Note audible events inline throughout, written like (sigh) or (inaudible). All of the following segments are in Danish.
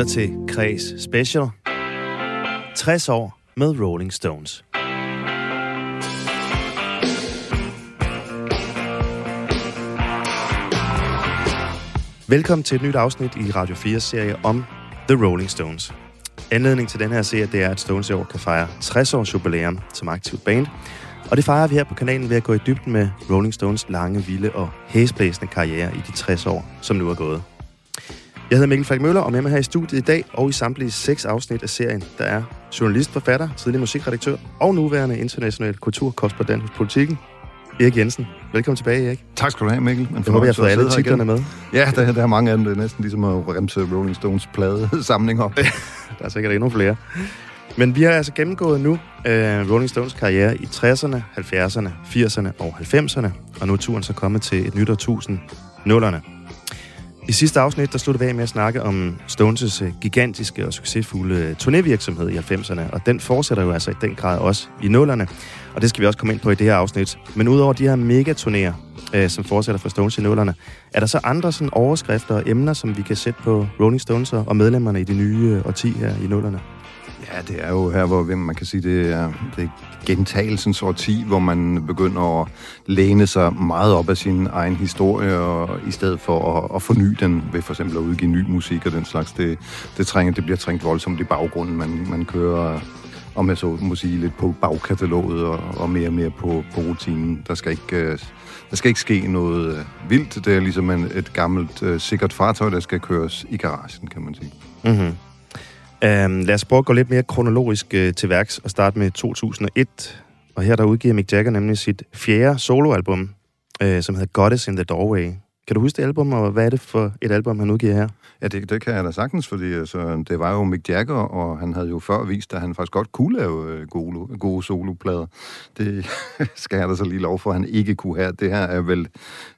lytter til Kres Special. 60 år med Rolling Stones. Velkommen til et nyt afsnit i Radio 4 serie om The Rolling Stones. Anledning til den her serie, det er, at Stones i år kan fejre 60 års jubilæum som aktivt band. Og det fejrer vi her på kanalen ved at gå i dybden med Rolling Stones lange, vilde og hæsblæsende karriere i de 60 år, som nu er gået. Jeg hedder Mikkel Falk Møller, og med mig her i studiet i dag og i samtlige seks afsnit af serien, der er journalist, forfatter, tidligere musikredaktør og nuværende international kulturkorrespondent hos Politiken, Erik Jensen. Velkommen tilbage, Erik. Tak skal du have, Mikkel. Jeg håber, jeg har fået alle titlerne med. Ja, der, der er mange af dem. Det er næsten ligesom at remse Rolling Stones plade samling op. (laughs) der er sikkert endnu flere. Men vi har altså gennemgået nu uh, Rolling Stones karriere i 60'erne, 70'erne, 80'erne og 90'erne, og nu er turen så kommet til et nyt årtusind, nullerne. I sidste afsnit, der sluttede vi af med at snakke om Stones' gigantiske og succesfulde øh, turnévirksomhed i 90'erne, og den fortsætter jo altså i den grad også i nullerne, og det skal vi også komme ind på i det her afsnit. Men udover de her megaturnéer, øh, som fortsætter for Stones i nullerne, er der så andre sådan overskrifter og emner, som vi kan sætte på Rolling Stones og medlemmerne i de nye øh, årti her i nullerne? Ja, det er jo her, hvor man kan sige, det er, det er gentagelsens årti, hvor man begynder at læne sig meget op af sin egen historie, og i stedet for at, at forny den ved for eksempel at udgive ny musik og den slags, det, det, trænger, det bliver trængt voldsomt i baggrunden. Man, man kører om jeg så må sige, lidt på bagkataloget og, og mere og mere på, på rutinen. Der skal ikke, øh, der skal ikke ske noget øh, vildt. Det er ligesom en, et gammelt, øh, sikkert fartøj, der skal køres i garagen, kan man sige. Mm-hmm. Um, lad os prøve at gå lidt mere kronologisk uh, til værks og starte med 2001. Og her der udgiver Mick Jagger nemlig sit fjerde soloalbum, uh, som hedder Goddess in the Doorway. Kan du huske det album, og hvad er det for et album, han udgiver her? Ja, det, det kan jeg da sagtens, fordi altså, det var jo Mick Jagger, og han havde jo før vist, at han faktisk godt kunne lave øh, gode, gode soloplader. Det (laughs) skal jeg da så lige lov for, at han ikke kunne have. Det her er vel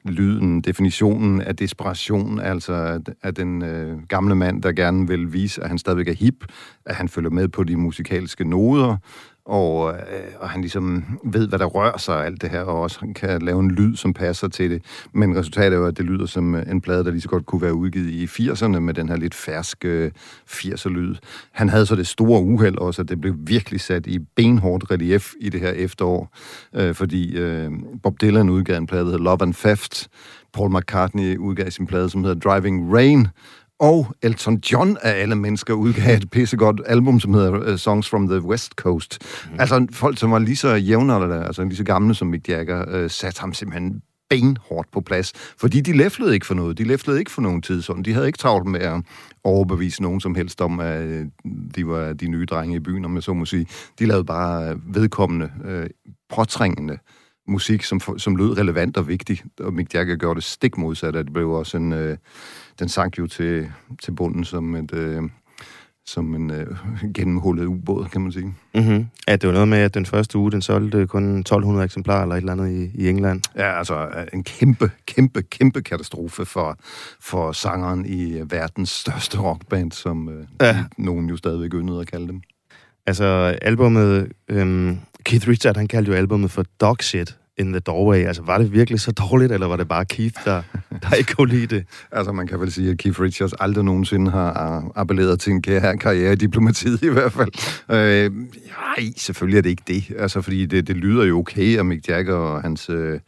lyden, definitionen af desperation, altså af den øh, gamle mand, der gerne vil vise, at han stadigvæk er hip, at han følger med på de musikalske noder, og, øh, og han ligesom ved, hvad der rører sig og alt det her, og også han kan lave en lyd, som passer til det. Men resultatet er jo, at det lyder som øh, en plade, der lige så godt kunne være udgivet i 80'erne med den her lidt ferske øh, 80'er-lyd. Han havde så det store uheld også, at det blev virkelig sat i benhårdt relief i det her efterår, øh, fordi øh, Bob Dylan udgav en plade, der hedder Love and Theft, Paul McCartney udgav sin plade, som hedder Driving Rain, og Elton John af alle mennesker udgav et pissegodt album, som hedder uh, Songs from the West Coast. Mm. Altså folk, som var lige så jævnaldrende, altså lige så gamle som Mick Jagger, uh, satte ham simpelthen benhårdt på plads, fordi de læflede ikke for noget. De læflede ikke for nogen tid sådan. De havde ikke travlt med at overbevise nogen som helst om, at de var de nye drenge i byen, om jeg så må sige. De lavede bare vedkommende, uh, påtrængende musik, som, som lød relevant og vigtig. Og Mick Jagger gjorde det stik modsat, at det blev også en... Uh, den sank jo til, til bunden som et... Øh, som en øh, gennemhullet ubåd, kan man sige. Mm-hmm. Ja, det var noget med, at den første uge, den solgte kun 1200 eksemplarer eller et eller andet i, i England. Ja, altså en kæmpe, kæmpe, kæmpe katastrofe for, for sangeren i verdens største rockband, som øh, ja. nogen jo stadigvæk yndede at kalde dem. Altså, albummet... Øhm, Keith Richard, han kaldte jo albummet for Dog Shit in the Doorway. Altså, var det virkelig så dårligt, eller var det bare Keith, der, der ikke kunne lide det? (laughs) Altså, man kan vel sige, at Keith Richards aldrig nogensinde har appelleret til en karriere i diplomatiet i hvert fald. Øh, nej, selvfølgelig er det ikke det. Altså, fordi det, det lyder jo okay, og Mick Jagger og hans øh,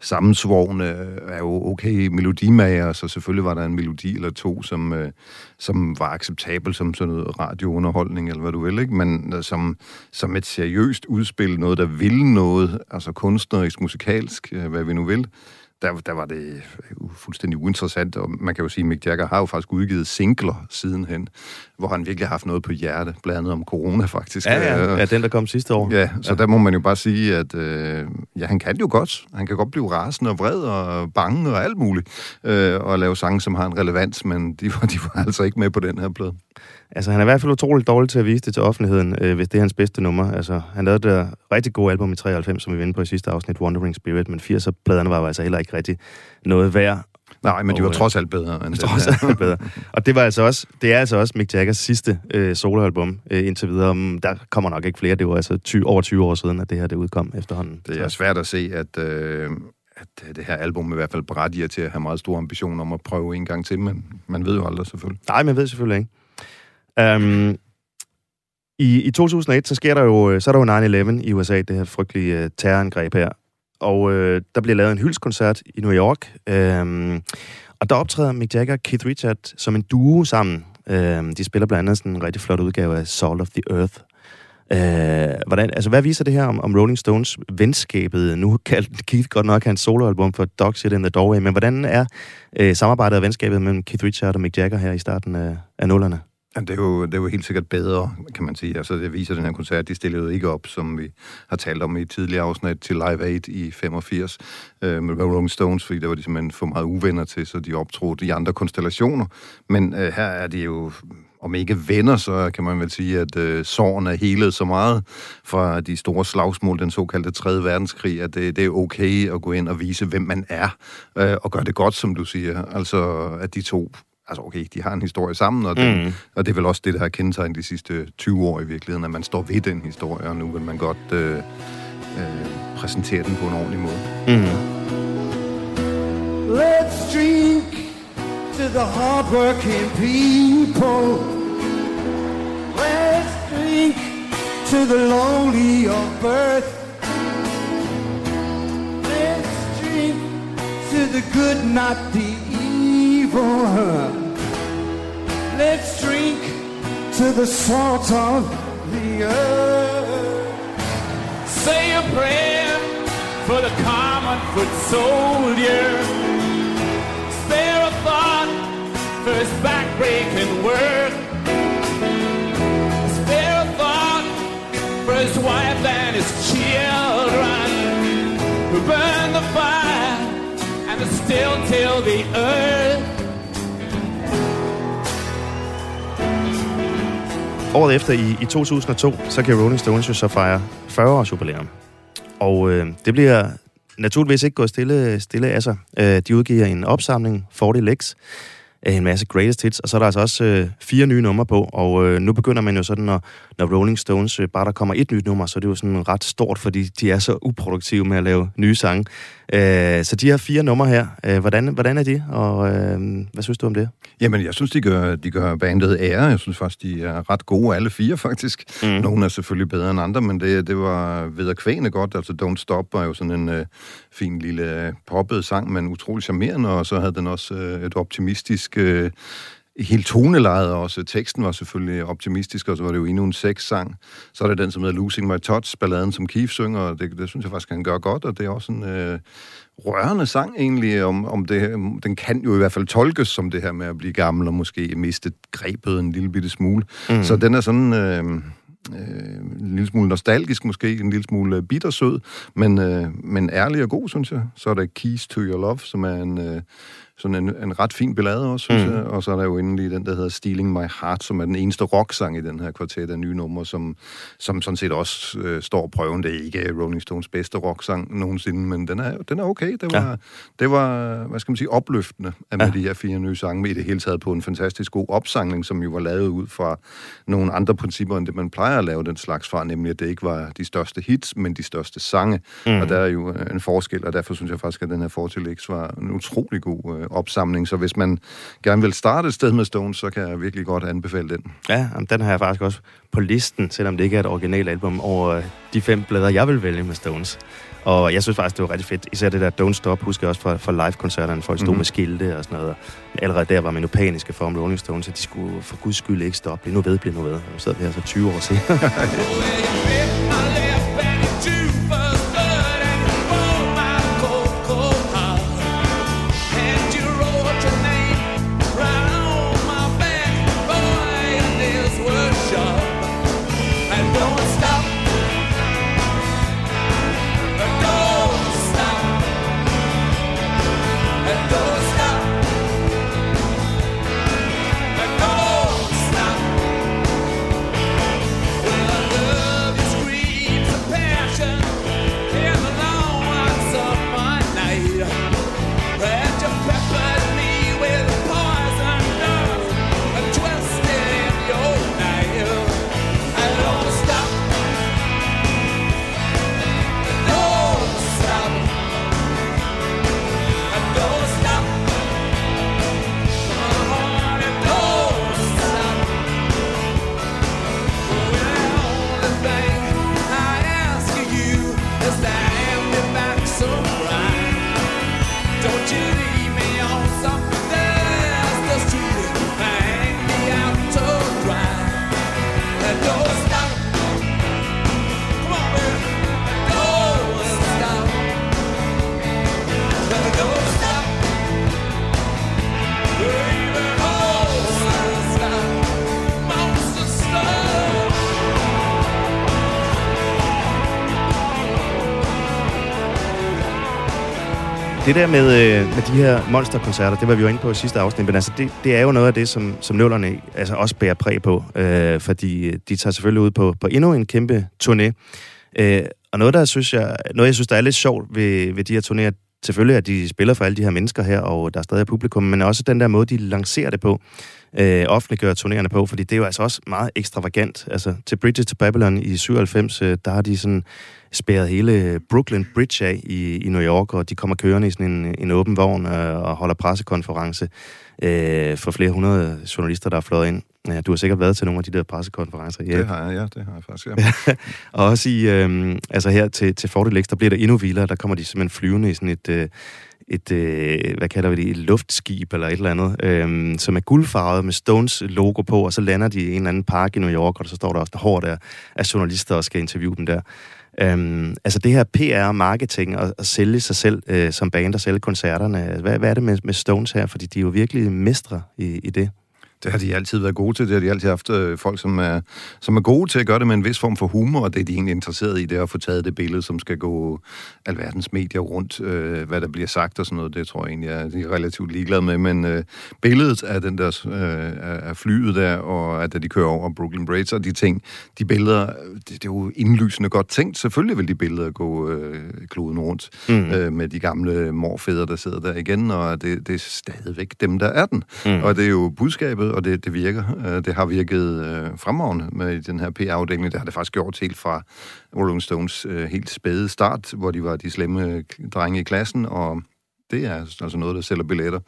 sammensvorgne er jo okay melodimager, så selvfølgelig var der en melodi eller to, som, øh, som var acceptabel som sådan noget radiounderholdning, eller hvad du vil, ikke? Men øh, som, som et seriøst udspil, noget, der ville noget, altså kunstnerisk, musikalsk, øh, hvad vi nu vil, der, der var det fuldstændig uinteressant, og man kan jo sige, at Mick Jagger har jo faktisk udgivet singler sidenhen, hvor han virkelig har haft noget på hjerte, blandt andet om corona faktisk. Ja, ja, ja den der kom sidste år. Ja, så ja. der må man jo bare sige, at øh, ja, han kan jo godt. Han kan godt blive rasende og vred og bange og alt muligt, øh, og lave sange, som har en relevans, men de var, de var altså ikke med på den her plade. Altså, han er i hvert fald utroligt dårlig til at vise det til offentligheden, øh, hvis det er hans bedste nummer. Altså, han lavede det rigtig gode album i 93, som vi vendte på i sidste afsnit, Wandering Spirit, men 80'er-pladerne var jo altså heller ikke rigtig noget værd. Nej, men de var og, trods alt bedre end (laughs) det. Trods alt bedre. Og det var altså også, det er altså også Mick Jaggers sidste øh, soloalbum øh, indtil videre. Der kommer nok ikke flere. Det var altså 20, over 20 år siden, at det her det udkom efterhånden. Det er svært at se, at, øh, at det her album i hvert fald berettiger til at have meget store ambitioner om at prøve en gang til, men man ved jo aldrig selvfølgelig. Nej, man ved selvfølgelig ikke. Um, i, I 2001, så sker der jo, øh, så er der jo 9-11 i USA, det her frygtelige uh, terrorangreb her. Og uh, der bliver lavet en hyldskoncert i New York. Um, og der optræder Mick Jagger og Keith Richard som en duo sammen. Uh, de spiller blandt andet sådan en rigtig flot udgave af Soul of the Earth. Uh, hvordan, altså, hvad viser det her om, om Rolling Stones venskabet? Nu kaldte Keith godt nok hans soloalbum for Dog Shit in the Doorway, men hvordan er uh, samarbejdet og venskabet mellem Keith Richard og Mick Jagger her i starten af, af nullerne? Ja, det, er jo, det er jo helt sikkert bedre, kan man sige. Altså, det viser den her koncert. De stillede jo ikke op, som vi har talt om i tidligere afsnit, til Live 8 i 85 øh, med Rolling Stones, fordi der var de simpelthen for meget uvenner til, så de optrådte i andre konstellationer. Men øh, her er de jo om ikke venner, så kan man vel sige, at øh, sorgen er helet så meget fra de store slagsmål, den såkaldte 3. verdenskrig, at det, det er okay at gå ind og vise, hvem man er, øh, og gøre det godt, som du siger. Altså, at de to altså okay, de har en historie sammen, og, den, mm. og det er vel også det, der har kendetegnet de sidste 20 år i virkeligheden, at man står ved den historie, og nu vil man godt øh, øh, præsentere den på en ordentlig måde. Mm. Let's drink to the hardworking people. Let's drink to the lonely of birth. Let's drink to the good, not the evil. Let's drink to the salt of the earth. Say a prayer for the common foot soldier. Spare a thought for his backbreaking work. Spare a thought for his wife and his children who burn the fire and still till the earth. Året efter, i, i 2002, så kan Rolling Stones jo så fejre 40 års jubilæum. Og øh, det bliver naturligvis ikke gået stille, stille af sig. Øh, de udgiver en opsamling, 40 Legs, af en masse greatest hits, og så er der altså også øh, fire nye numre på, og øh, nu begynder man jo sådan, når, når Rolling Stones, øh, bare der kommer et nyt nummer, så er det jo sådan ret stort, fordi de er så uproduktive med at lave nye sange. Øh, så de har fire numre her. Øh, hvordan, hvordan er de, og øh, hvad synes du om det? Jamen, jeg synes, de gør, de gør bandet ære. Jeg synes faktisk, de er ret gode, alle fire (laughs) faktisk. Mm. Nogle er selvfølgelig bedre end andre, men det, det var vederkvægende godt. Altså, Don't Stop var jo sådan en øh, fin lille poppet sang, men utrolig charmerende, og så havde den også øh, et optimistisk... Øh, helt tonelejet også. Teksten var selvfølgelig optimistisk, og så var det jo endnu en sexsang. Så er det den, som hedder Losing My Touch, balladen, som Keith synger, og det, det synes jeg faktisk, han gør godt, og det er også en øh, rørende sang egentlig, om, om det, den kan jo i hvert fald tolkes som det her med at blive gammel, og måske miste grebet en lille bitte smule. Mm. Så den er sådan... Øh, øh, en lille smule nostalgisk måske, en lille smule bittersød, men, øh, men ærlig og god, synes jeg. Så er der Keys to Your Love, som er en, øh, sådan en, en ret fin ballade også, synes mm. jeg. Og så er der jo endelig den, der hedder Stealing My Heart, som er den eneste rocksang i den her kvartet af nye numre, som, som sådan set også øh, står prøven. Det er ikke Rolling Stones bedste rocksang nogensinde, men den er, den er okay. Det var, ja. det var, hvad skal man sige, opløftende at med ja. de her fire nye sange, med i det hele taget på en fantastisk god opsangning, som jo var lavet ud fra nogle andre principper, end det man plejer at lave den slags fra, nemlig at det ikke var de største hits, men de største sange. Mm. Og der er jo en forskel, og derfor synes jeg faktisk, at den her Fortilex var en utrolig god øh, opsamling, så hvis man gerne vil starte et sted med Stones, så kan jeg virkelig godt anbefale den. Ja, den har jeg faktisk også på listen, selvom det ikke er et originalt album, over de fem blæder, jeg vil vælge med Stones. Og jeg synes faktisk, det var rigtig fedt. Især det der Don't Stop, husker jeg også fra, fra live-koncerterne. Folk stod mm-hmm. med skilte og sådan noget. Allerede der var man jo paniske for om Rolling Stones, at de skulle for guds skyld ikke stoppe. Bliv nu ved, bliv nu ved. Nu sidder vi her så 20 år senere. (laughs) (laughs) det der med, øh, med de her monsterkoncerter, det var vi jo inde på i sidste afsnit, men altså det, det er jo noget af det, som, som nøvlerne altså også bærer præg på, øh, fordi øh, de tager selvfølgelig ud på, på endnu en kæmpe turné. Øh, og noget, der synes jeg, noget, jeg synes, der er lidt sjovt ved, ved de her turnéer, selvfølgelig, at de spiller for alle de her mennesker her, og der er stadig publikum, men også den der måde, de lancerer det på, øh, offentliggør turnerende på, fordi det er jo altså også meget ekstravagant. Altså, til Bridges to Babylon i 97, øh, der har de sådan spærret hele Brooklyn Bridge af i, i New York, og de kommer kørende i sådan en, en åben vogn øh, og holder pressekonference øh, for flere hundrede journalister, der er fløjet ind. Ja, du har sikkert været til nogle af de der pressekonferencer. Ja. Det har jeg, ja. Det har jeg faktisk, ja. (laughs) og også i, øh, altså her til, til Fortelex, der bliver der endnu vildere. Der kommer de simpelthen flyvende i sådan et... Øh, et, øh, hvad kalder vi det, et luftskib eller et eller andet, øh, som er guldfarvet med Stones logo på, og så lander de i en eller anden park i New York, og så står der også der hårdt af, af journalister og skal interviewe dem der. Øhm, altså det her PR, marketing og at sælge sig selv øh, som band og sælge koncerterne, hvad, hvad er det med, med Stones her? Fordi de er jo virkelig mestre i, i det. Det har de altid været gode til. Det har de altid haft øh, folk, som er, som er gode til at gøre det med en vis form for humor, og det er de egentlig interesseret i, det er at få taget det billede, som skal gå alverdens medier rundt, øh, hvad der bliver sagt og sådan noget. Det tror jeg egentlig, er, de er relativt ligeglade med. Men øh, billedet af den der øh, af flyet der, og at de kører over Brooklyn Bridge og de ting, de billeder, det, det er jo indlysende godt tænkt. Selvfølgelig vil de billeder gå øh, kloden rundt mm. øh, med de gamle morfædre, der sidder der igen, og det, det er stadigvæk dem, der er den. Mm. Og det er jo budskabet og det, det virker. Øh, det har virket øh, fremragende med den her PR-afdeling. Det har det faktisk gjort helt fra Rolling Stones øh, helt spæde start, hvor de var de slemme øh, drenge i klassen, og det er altså noget, der sælger billetter.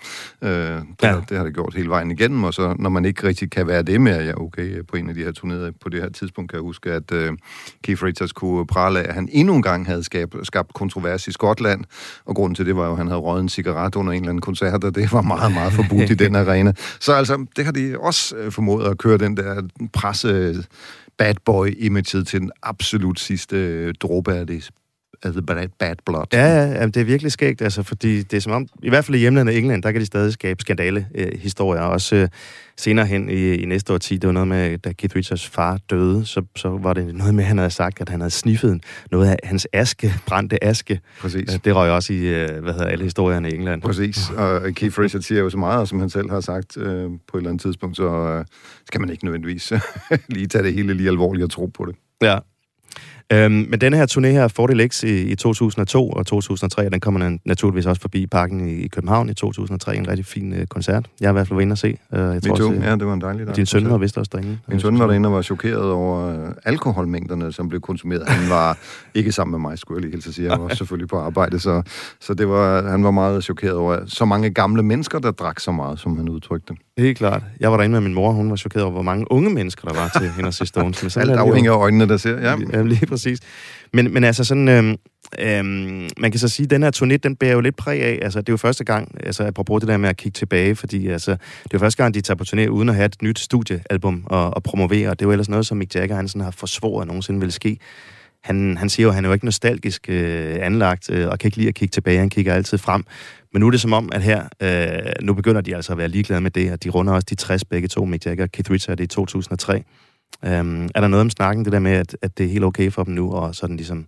Øh, det, ja. har, det har det gjort hele vejen igennem, og så når man ikke rigtig kan være det mere, ja okay, på en af de her turnéer på det her tidspunkt kan jeg huske, at øh, Keith Richards kunne prale af, at han endnu en gang havde skabt, skabt kontrovers i Skotland, og grunden til det var jo, at han havde røget en cigaret under en eller anden koncert, og det var meget, meget forbudt i den arena. Så altså, det har de også øh, formået at køre den der presse bad boy-imaget til den absolut sidste øh, dråbe af det af the bad, bad blood. Ja, ja, det er virkelig skægt, altså, fordi det er som om, i hvert fald i hjemlandet England, der kan de stadig skabe skandale-historier. Øh, også øh, senere hen i, i næste årti, det var noget med, da Keith Richards far døde, så, så var det noget med, at han havde sagt, at han havde sniffet noget af hans aske, brændte aske. Præcis. Øh, det røg også i, øh, hvad hedder alle historierne i England. Præcis, og Keith Richards siger jo så meget, som han selv har sagt øh, på et eller andet tidspunkt, så øh, skal man ikke nødvendigvis (laughs) lige tage det hele lige alvorligt og tro på det. Ja, Øhm, men denne her turné her, Fordel X i, i 2002 og 2003, den kommer naturligvis også forbi parken i, i København i 2003. En rigtig fin uh, koncert. Jeg har i hvert fald været inde og se. Uh, jeg tror også, ja, det var en dejlig dag. Din søn var vist også derinde. Min søn var derinde og var chokeret over uh, alkoholmængderne, som blev konsumeret. Han var (laughs) ikke sammen med mig, skulle jeg lige helt sige. Han var selvfølgelig på arbejde, så, så det var, han var meget chokeret over så mange gamle mennesker, der drak så meget, som han udtrykte. Helt klart. Jeg var derinde med min mor, hun var chokeret over, hvor mange unge mennesker, der var til hende at se Stones. Alt afhænger af øjnene, der ser. Ja. ja, lige præcis. Men, men altså sådan, øhm, øhm, man kan så sige, at den her turné, den bærer jo lidt præg af, altså det er jo første gang, altså apropos det der med at kigge tilbage, fordi altså, det er jo første gang, de tager på turné uden at have et nyt studiealbum og, og promovere, og det er jo ellers noget, som Mick Jagger han sådan har forsvoret, at nogensinde ville ske. Han, han siger jo, at han er jo ikke nostalgisk øh, anlagt, øh, og kan ikke lide at kigge tilbage, han kigger altid frem. Men nu er det som om, at her, øh, nu begynder de altså at være ligeglade med det, og de runder også de 60 begge to, Mick Jagger og Keith Richards i 2003. Øhm, er der noget om snakken, det der med, at, at det er helt okay for dem nu, og sådan ligesom,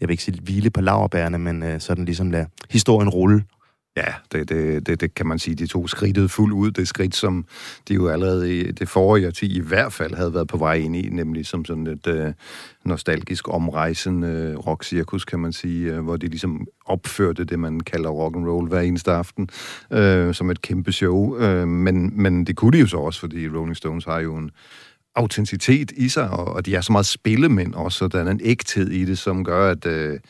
jeg vil ikke sige hvile på laverbærene, men øh, sådan ligesom lade historien rulle? Ja, det, det, det, det kan man sige, de to skridtet fuldt ud. Det skridt, som de jo allerede i det forrige årti i hvert fald havde været på vej ind i, nemlig som sådan et øh, nostalgisk omrejsende øh, rock-cirkus, kan man sige, øh, hvor de ligesom opførte det, man kalder rock and roll hver eneste aften, øh, som et kæmpe show. Øh, men, men det kunne de jo så også, fordi Rolling Stones har jo en autenticitet i sig, og, og de er så meget spillemænd også, og der er en ægthed i det, som gør, at... Øh,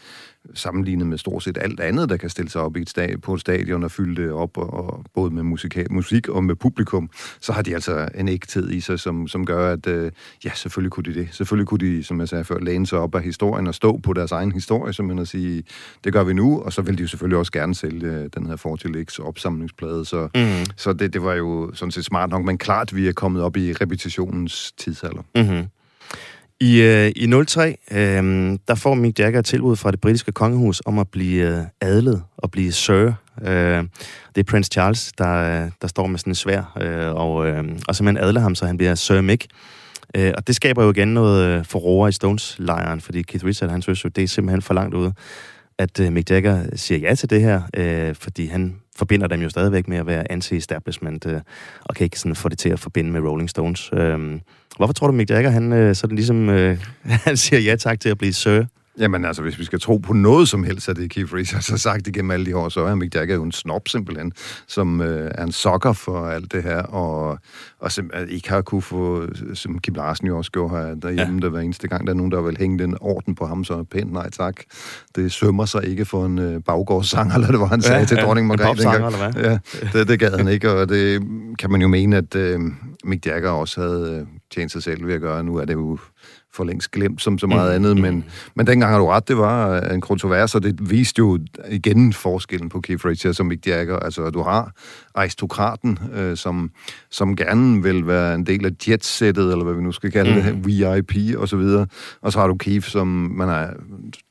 sammenlignet med stort set alt andet, der kan stille sig op i et stad, på et stadion og fylde det op, og, og både med musika, musik og med publikum, så har de altså en ægthed i sig, som, som gør, at øh, ja, selvfølgelig kunne de det. Selvfølgelig kunne de, som jeg sagde før, læne sig op af historien og stå på deres egen historie, som man at sige, det gør vi nu, og så vil de jo selvfølgelig også gerne sælge øh, den her Fortilix opsamlingsplade, så, mm. så det, det var jo sådan set smart nok, men klart, vi er kommet op i repetitionens tidsalder. Mm-hmm. I, øh, i 03, øh, der får Mick Jagger et tilbud fra det britiske kongehus om at blive øh, adlet og blive sir. Øh, det er Prince Charles, der, øh, der står med sådan en svær, øh, og, øh, og simpelthen adler ham, så han bliver Sir Mick. Øh, og det skaber jo igen noget øh, forroer i Stones-lejren, fordi Keith Richards, han synes jo, det er simpelthen for langt ude. at øh, Mick Jagger siger ja til det her, øh, fordi han forbinder dem jo stadigvæk med at være anti-establishment, øh, og kan ikke sådan få det til at forbinde med Rolling Stones. Øh, hvorfor tror du, Mick Jagger, han øh, sådan ligesom, øh, (laughs) han siger ja tak til at blive sir? Jamen altså, hvis vi skal tro på noget som helst af det, Keith Richards har sagt igennem alle de år, så er Mick Jagger jo en snob simpelthen, som øh, er en sokker for alt det her, og, og simpelthen ikke har kunne få, som Kim Larsen jo også gjorde her derhjemme, ja. der hver eneste gang, der er nogen, der vil hænge den orden på ham, så pænt nej tak. Det sømmer sig ikke for en øh, baggårdssanger, eller det var han sagde ja, til ja, dronning Margrethe. eller hvad? Ja, det, det gad han ikke, og det kan man jo mene, at øh, Mick Jagger også havde øh, tjent sig selv ved at gøre. Nu er det jo for længst glemt som så meget mm. andet, men, men dengang har du ret, det var en kontrovers, og det viste jo igen forskellen på Keith Richards og Mick Jagger. Altså, du har aristokraten, øh, som, som gerne vil være en del af jetsættet, eller hvad vi nu skal kalde mm. det, VIP og så videre. Og så har du Keith, som man er,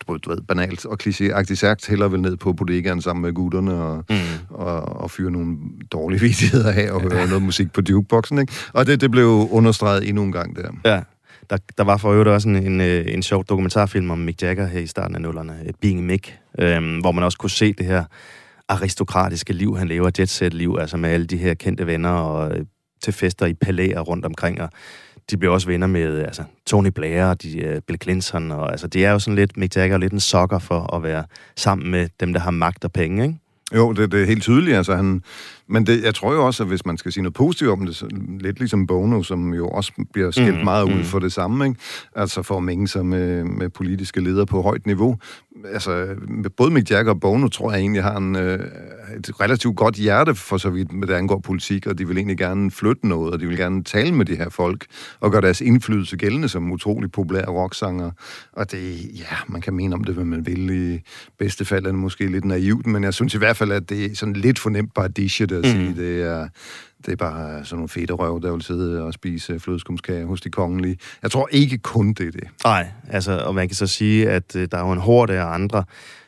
du ved, banalt og klichéagtigt sagt, hellere vil ned på bodegaen sammen med gutterne og, mm. og, og fyre nogle dårlige (laughs) vidigheder af og høre noget musik på jukeboxen, ikke? Og det, det blev understreget endnu en gang der. Ja. Der, der var for øvrigt også en, en, øh, en sjov dokumentarfilm om Mick Jagger her i starten af nullerne, Being Mick, øhm, hvor man også kunne se det her aristokratiske liv, han lever, jetset-liv, altså med alle de her kendte venner og øh, til fester i palæer rundt omkring, og de blev også venner med altså, Tony Blair og de, uh, Bill Clinton, og altså, det er jo sådan lidt, Mick Jagger er lidt en sokker for at være sammen med dem, der har magt og penge, ikke? Jo, det, det er helt tydeligt. Altså, han, men det, jeg tror jo også, at hvis man skal sige noget positivt om det, så lidt ligesom Bono, som jo også bliver skilt mm, meget ud mm. for det samme, ikke? altså for at mænge sig med, med politiske ledere på højt niveau. Altså, både Mick Jagger og Bono tror jeg egentlig har en, øh, et relativt godt hjerte for så vidt, med det angår politik, og de vil egentlig gerne flytte noget, og de vil gerne tale med de her folk, og gøre deres indflydelse gældende som utrolig populære rocksanger. Og det, ja, man kan mene om det, hvad man vil. I bedste fald er det måske lidt naivt, men jeg synes i hvert fald, at det er sådan lidt fornemt bare dishe det at sige. Mm. Det er, det er bare sådan nogle fede røv, der vil sidde og spise flødeskumskage hos de kongelige. Jeg tror ikke kun det er det. Nej, altså, og man kan så sige, at øh, der er jo en horde af andre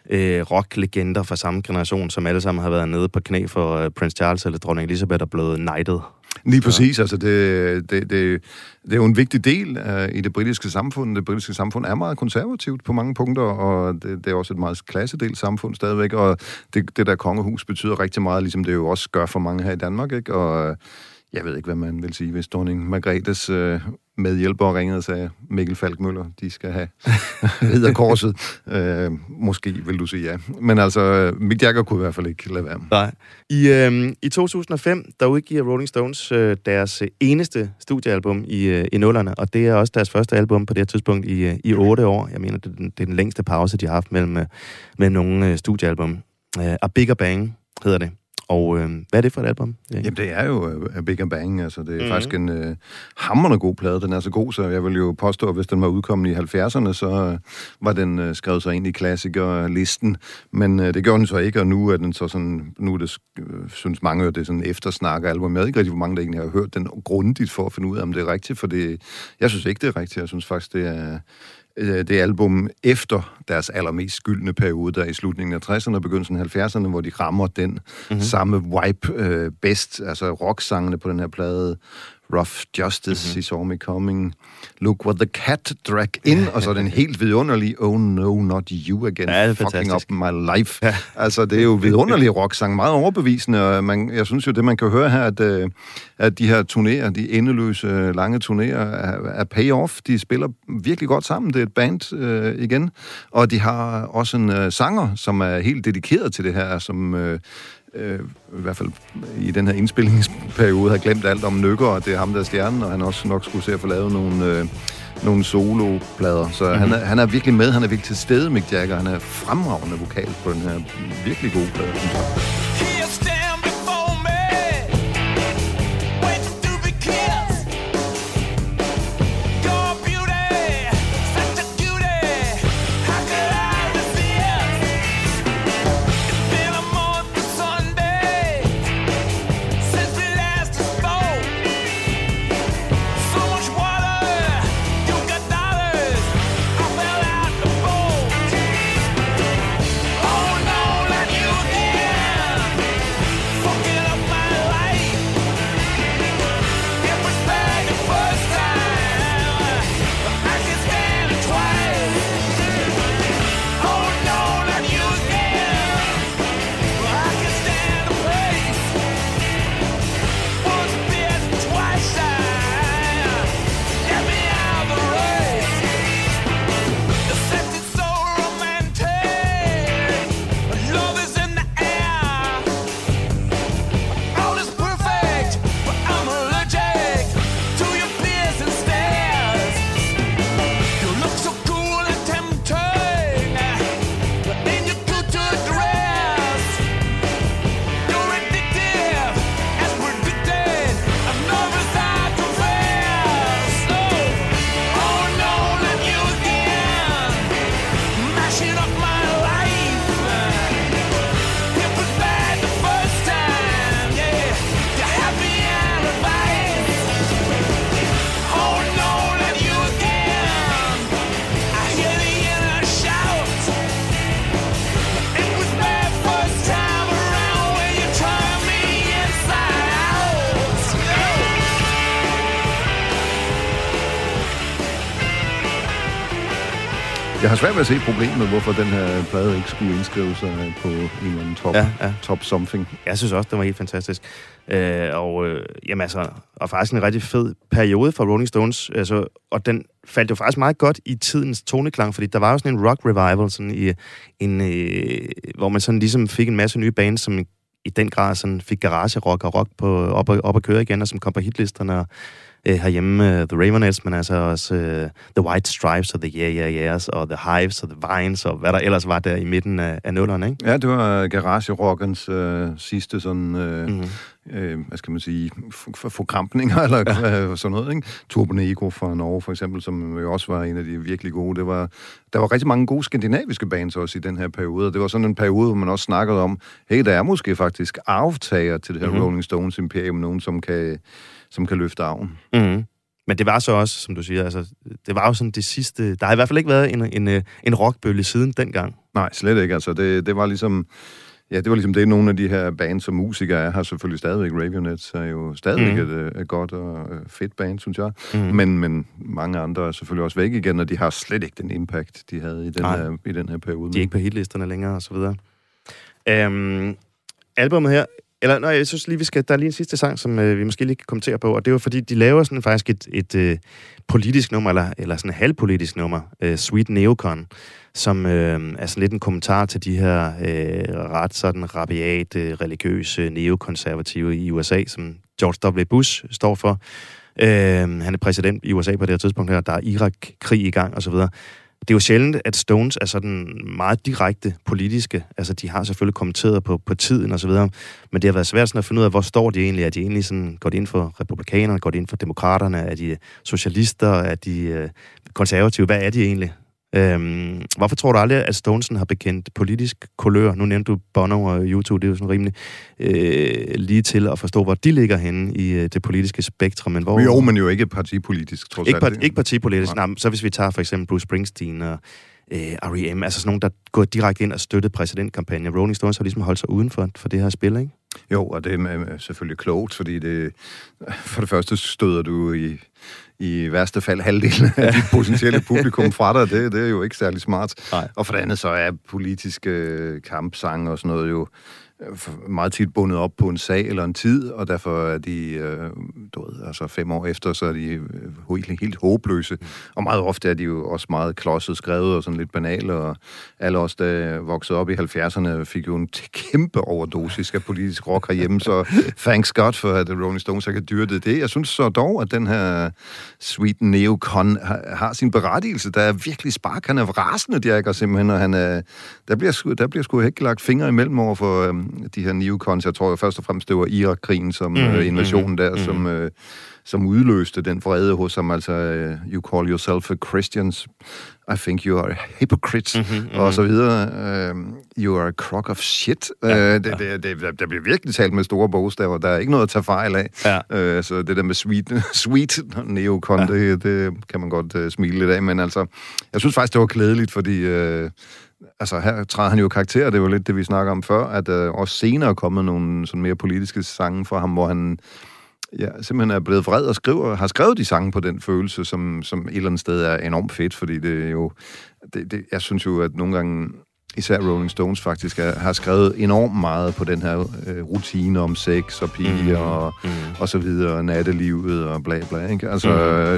øh, rocklegender fra samme generation, som alle sammen har været nede på knæ for øh, Prince Charles eller dronning Elizabeth og blevet knighted. Lige præcis. Altså det, det, det, det er jo en vigtig del af, i det britiske samfund. Det britiske samfund er meget konservativt på mange punkter, og det, det er også et meget klassedelt samfund stadigvæk, og det, det der kongehus betyder rigtig meget, ligesom det jo også gør for mange her i Danmark, ikke? Og jeg ved ikke, hvad man vil sige, hvis dronning Margrethes øh, med medhjælpere ringede og sagde, Mikkel Falkmøller, de skal have (laughs) ridderkorset. øh, måske vil du sige ja. Men altså, øh, Mick Jagger kunne i hvert fald ikke lade være. Nej. I, øh, I 2005, der udgiver Rolling Stones øh, deres eneste studiealbum i, øh, i nullerne, og det er også deres første album på det her tidspunkt i, øh, i otte år. Jeg mener, det er, den, det er den længste pause, de har haft mellem, øh, mellem nogle øh, studiealbum. Øh, A Bigger Bang hedder det. Og øh, hvad er det for et album? Ja. Jamen, det er jo uh, Big Bang. Altså, det er mm-hmm. faktisk en uh, hammerende god plade. Den er så god, så jeg vil jo påstå, at hvis den var udkommet i 70'erne, så uh, var den uh, skrevet sig ind i klassikerlisten. Men uh, det gjorde den så ikke, og nu er den så sådan... Nu er det, uh, synes mange, at det er sådan eftersnakker album. Jeg ved ikke rigtig, hvor mange der egentlig har hørt den grundigt for at finde ud af, om det er rigtigt, for det, jeg synes ikke, det er rigtigt. Jeg synes faktisk, det er Øh, det album efter deres allermest skyldne periode, der i slutningen af 60'erne og begyndelsen af 70'erne, hvor de rammer den mm-hmm. samme vibe øh, bedst, altså rocksangene på den her plade, Rough Justice, mm-hmm. He Saw Me Coming, Look What the Cat Drag In, og så den helt vidunderlige Oh No, Not You Again, ja, Fucking fantastisk. Up My Life. Ja. Altså, det er jo vidunderlige rocksang, meget overbevisende, og man, jeg synes jo, det man kan høre her, at, øh, at de her turnéer, de endeløse, lange turnéer, er, er pay-off. De spiller virkelig godt sammen. Det er et band øh, igen, og de har også en øh, sanger, som er helt dedikeret til det her, som... Øh, øh, i hvert fald i den her indspillingsperiode har glemt alt om Nykker, og det er ham, der er stjernen, og han også nok skulle se at få lavet nogle, øh, nogle soloplader. Så mm-hmm. han, er, han er virkelig med, han er virkelig til stede, Mick Jagger. Han er fremragende vokal på den her virkelig gode plade, svært ved at se problemet, hvorfor den her plade ikke skulle indskrive sig på en eller anden top, ja, ja. top something. Jeg synes også, det var helt fantastisk. Øh, og, øh, jamen altså, og faktisk en rigtig fed periode for Rolling Stones. Altså, og den faldt jo faktisk meget godt i tidens toneklang, fordi der var jo sådan en rock revival, sådan i, en, øh, hvor man sådan ligesom fik en masse nye bands, som i den grad sådan fik garage rock og rock på, op, og, op at køre igen, og som kom på hitlisterne. Og, øh, herhjemme, uh, The Ramonettes, men altså også uh, The White Stripes og The Yeah Yeah Yeahs og The Hives og The Vines og hvad der ellers var der i midten af, af nullerne, ikke? Ja, det var garage-rockens uh, sidste sådan... Uh, mm-hmm øh, hvad skal man sige, forkrampninger (laughs) eller ja. sådan noget. Ikke? Turbo Negro fra Norge for eksempel, som jo også var en af de virkelig gode. Det var, der var rigtig mange gode skandinaviske bands også i den her periode. Det var sådan en periode, hvor man også snakkede om, hey, der er måske faktisk arvtager til det her mm-hmm. Rolling Stones Imperium, nogen som kan som kan løfte arven. Mm. Men det var så også, som du siger, altså, det var jo sådan det sidste... Der har i hvert fald ikke været en, en, øh, en rockbølge siden dengang. Nej, slet ikke. Altså, det, det var ligesom... Ja, det var ligesom det, nogle af de her bands som musikere er, har selvfølgelig stadigvæk. Ravionets er jo stadigvæk mm. et, et godt og øh, fedt band, synes jeg. Mm. Men, men mange andre er selvfølgelig også væk igen, og de har slet ikke den impact, de havde i den, her, i den her periode. De er ikke på hitlisterne længere, og så videre. Um, albumet her eller nej, jeg synes lige, vi skal, der er lige en sidste sang, som øh, vi måske lige kan kommentere på, og det var fordi, de laver sådan faktisk et, et øh, politisk nummer, eller, eller sådan et halvpolitisk nummer, øh, Sweet Neocon, som øh, er sådan lidt en kommentar til de her øh, ret sådan rabiate, øh, religiøse, neokonservative i USA, som George W. Bush står for. Øh, han er præsident i USA på det her tidspunkt her, der er Irak-krig i gang osv., det er jo sjældent, at Stones er sådan meget direkte politiske. Altså, de har selvfølgelig kommenteret på, på tiden og så videre, men det har været svært sådan at finde ud af, hvor står de egentlig? Er de egentlig sådan, går de ind for republikanerne? Går de ind for demokraterne? Er de socialister? Er de øh, konservative? Hvad er de egentlig? Øhm, hvorfor tror du aldrig, at Stonesen har bekendt politisk kulør? Nu nævnte du Bono og YouTube, det er jo sådan rimelig øh, lige til at forstå, hvor de ligger henne i øh, det politiske spektrum. Men hvor, jo, men jo ikke partipolitisk, trods ikke, alt. ikke partipolitisk. Nej. Nej, så hvis vi tager for eksempel Bruce Springsteen og øh, R.E.M., altså sådan nogen, der går direkte ind og støtter præsidentkampagnen. Rolling Stones har ligesom holdt sig uden for, for det her spil, ikke? Jo, og det er selvfølgelig klogt, fordi det, for det første støder du i i værste fald halvdelen af dit potentielle (laughs) publikum fra dig. Det, det er jo ikke særlig smart. Nej. Og for det andet så er politiske kampsange og sådan noget jo Øh, meget tit bundet op på en sag eller en tid, og derfor er de, øh, du ved, altså fem år efter, så er de øh, helt, helt håbløse. Og meget ofte er de jo også meget klodset skrevet og sådan lidt banale, og alle os, der voksede op i 70'erne, fik jo en kæmpe overdosis af politisk rock herhjemme, så thanks God for, at Rolling Stones har dyrte det. Jeg synes så dog, at den her Sweet Neocon har, har sin berettigelse. Der er virkelig spark. Han er rasende, Jack, og simpelthen, og han er, der bliver, der bliver sgu ikke lagt fingre imellem over for, øhm, de her neocons. Jeg tror jo først og fremmest, det var Irak-krigen, som mm, uh, invasionen mm, der, mm. som, uh, som udløste den vrede hos ham. Altså, uh, you call yourself a Christians. I think you are a hypocrite, mm-hmm, mm-hmm. og så videre. Uh, you are a crock of shit. Ja, uh, det, ja. det, det, der bliver virkelig talt med store bogstaver. Der er ikke noget at tage fejl af. Ja. Uh, så det der med sweet, (laughs) sweet neocon, ja. det, det kan man godt uh, smile lidt af. Men altså, jeg synes faktisk, det var klædeligt, fordi... Uh, altså her træder han jo karakter, det var lidt det, vi snakker om før, at øh, også senere er kommet nogle sådan mere politiske sange fra ham, hvor han ja, simpelthen er blevet vred og skriver, har skrevet de sange på den følelse, som, som et eller andet sted er enormt fedt, fordi det er jo, det, det, jeg synes jo, at nogle gange især Rolling Stones faktisk er, har skrevet enormt meget på den her øh, rutine om sex og piger mm. og, mm. og så videre, nattelivet og bla bla, ikke? Altså,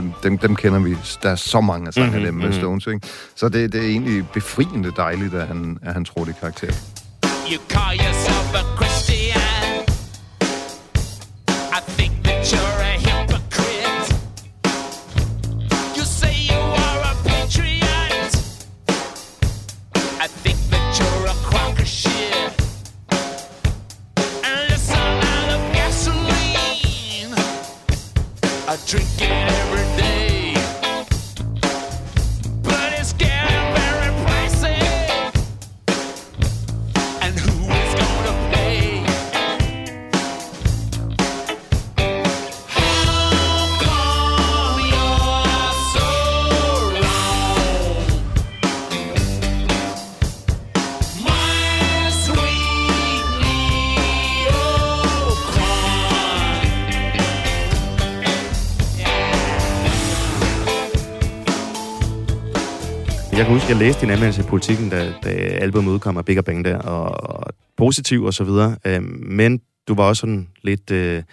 mm. dem, dem kender vi. Der er så mange sange mm. af dem med mm. Stones, ikke? Så det, det er egentlig befriende dejligt, at han, at han tror det karakter. You call yourself a Christian Jeg kan huske, jeg læste din anmeldelse i politikken, da, da albumet udkom af Big Bang der, og, og positiv og så videre. Øh, men du var også sådan lidt... Øh,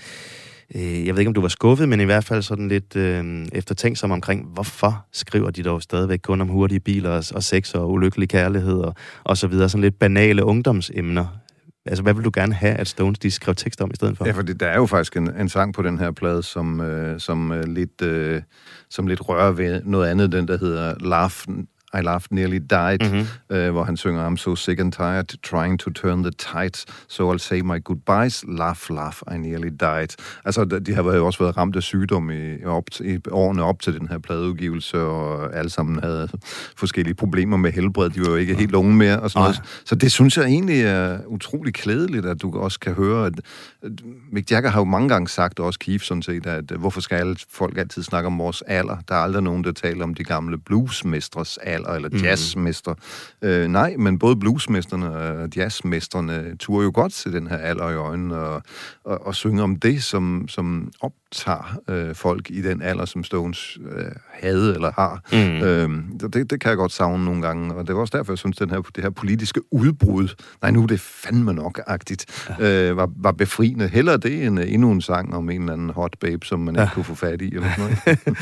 øh, jeg ved ikke, om du var skuffet, men i hvert fald sådan lidt øh, eftertænksom omkring, hvorfor skriver de dog stadigvæk kun om hurtige biler og, og sex og ulykkelig kærlighed og, og så videre. Sådan lidt banale ungdomsemner. Altså, hvad vil du gerne have, at Stones de skrev tekst om i stedet for? Ja, for der er jo faktisk en, en sang på den her plade, som, øh, som, øh, lidt, øh, som lidt rører ved noget andet, den der hedder Laugh i Laughed Nearly Died, mm-hmm. øh, hvor han synger, I'm so sick and tired, trying to turn the tide, so I'll say my goodbyes, laugh, laugh, I nearly died. Altså, de har jo også været ramt af sygdom i, op, i årene op til den her pladeudgivelse, og alle sammen havde forskellige problemer med helbred. De var jo ikke helt unge mere, og sådan noget. Så det synes jeg egentlig er utrolig klædeligt, at du også kan høre, at, at Mick Jagger har jo mange gange sagt, og også Keith sådan set, at hvorfor skal alle folk altid snakke om vores alder? Der er aldrig nogen, der taler om de gamle bluesmestres alder alder, eller mhm. jazzmester. Mm. Øh, nej, men både bluesmesterne og jazzmesterne turer jo godt til den her alder i øjnene, og, og, og synge om det, som, som op, optager øh, folk i den alder, som Stones øh, havde eller har. Mm. Øhm, det, det kan jeg godt savne nogle gange, og det var også derfor, jeg synes, den her, det her politiske udbrud, nej, nu er det fandme nok-agtigt, ja. øh, var, var befriende. Heller det end uh, endnu en sang om en eller anden hot babe, som man ja. ikke kunne få fat i, eller sådan noget. (laughs)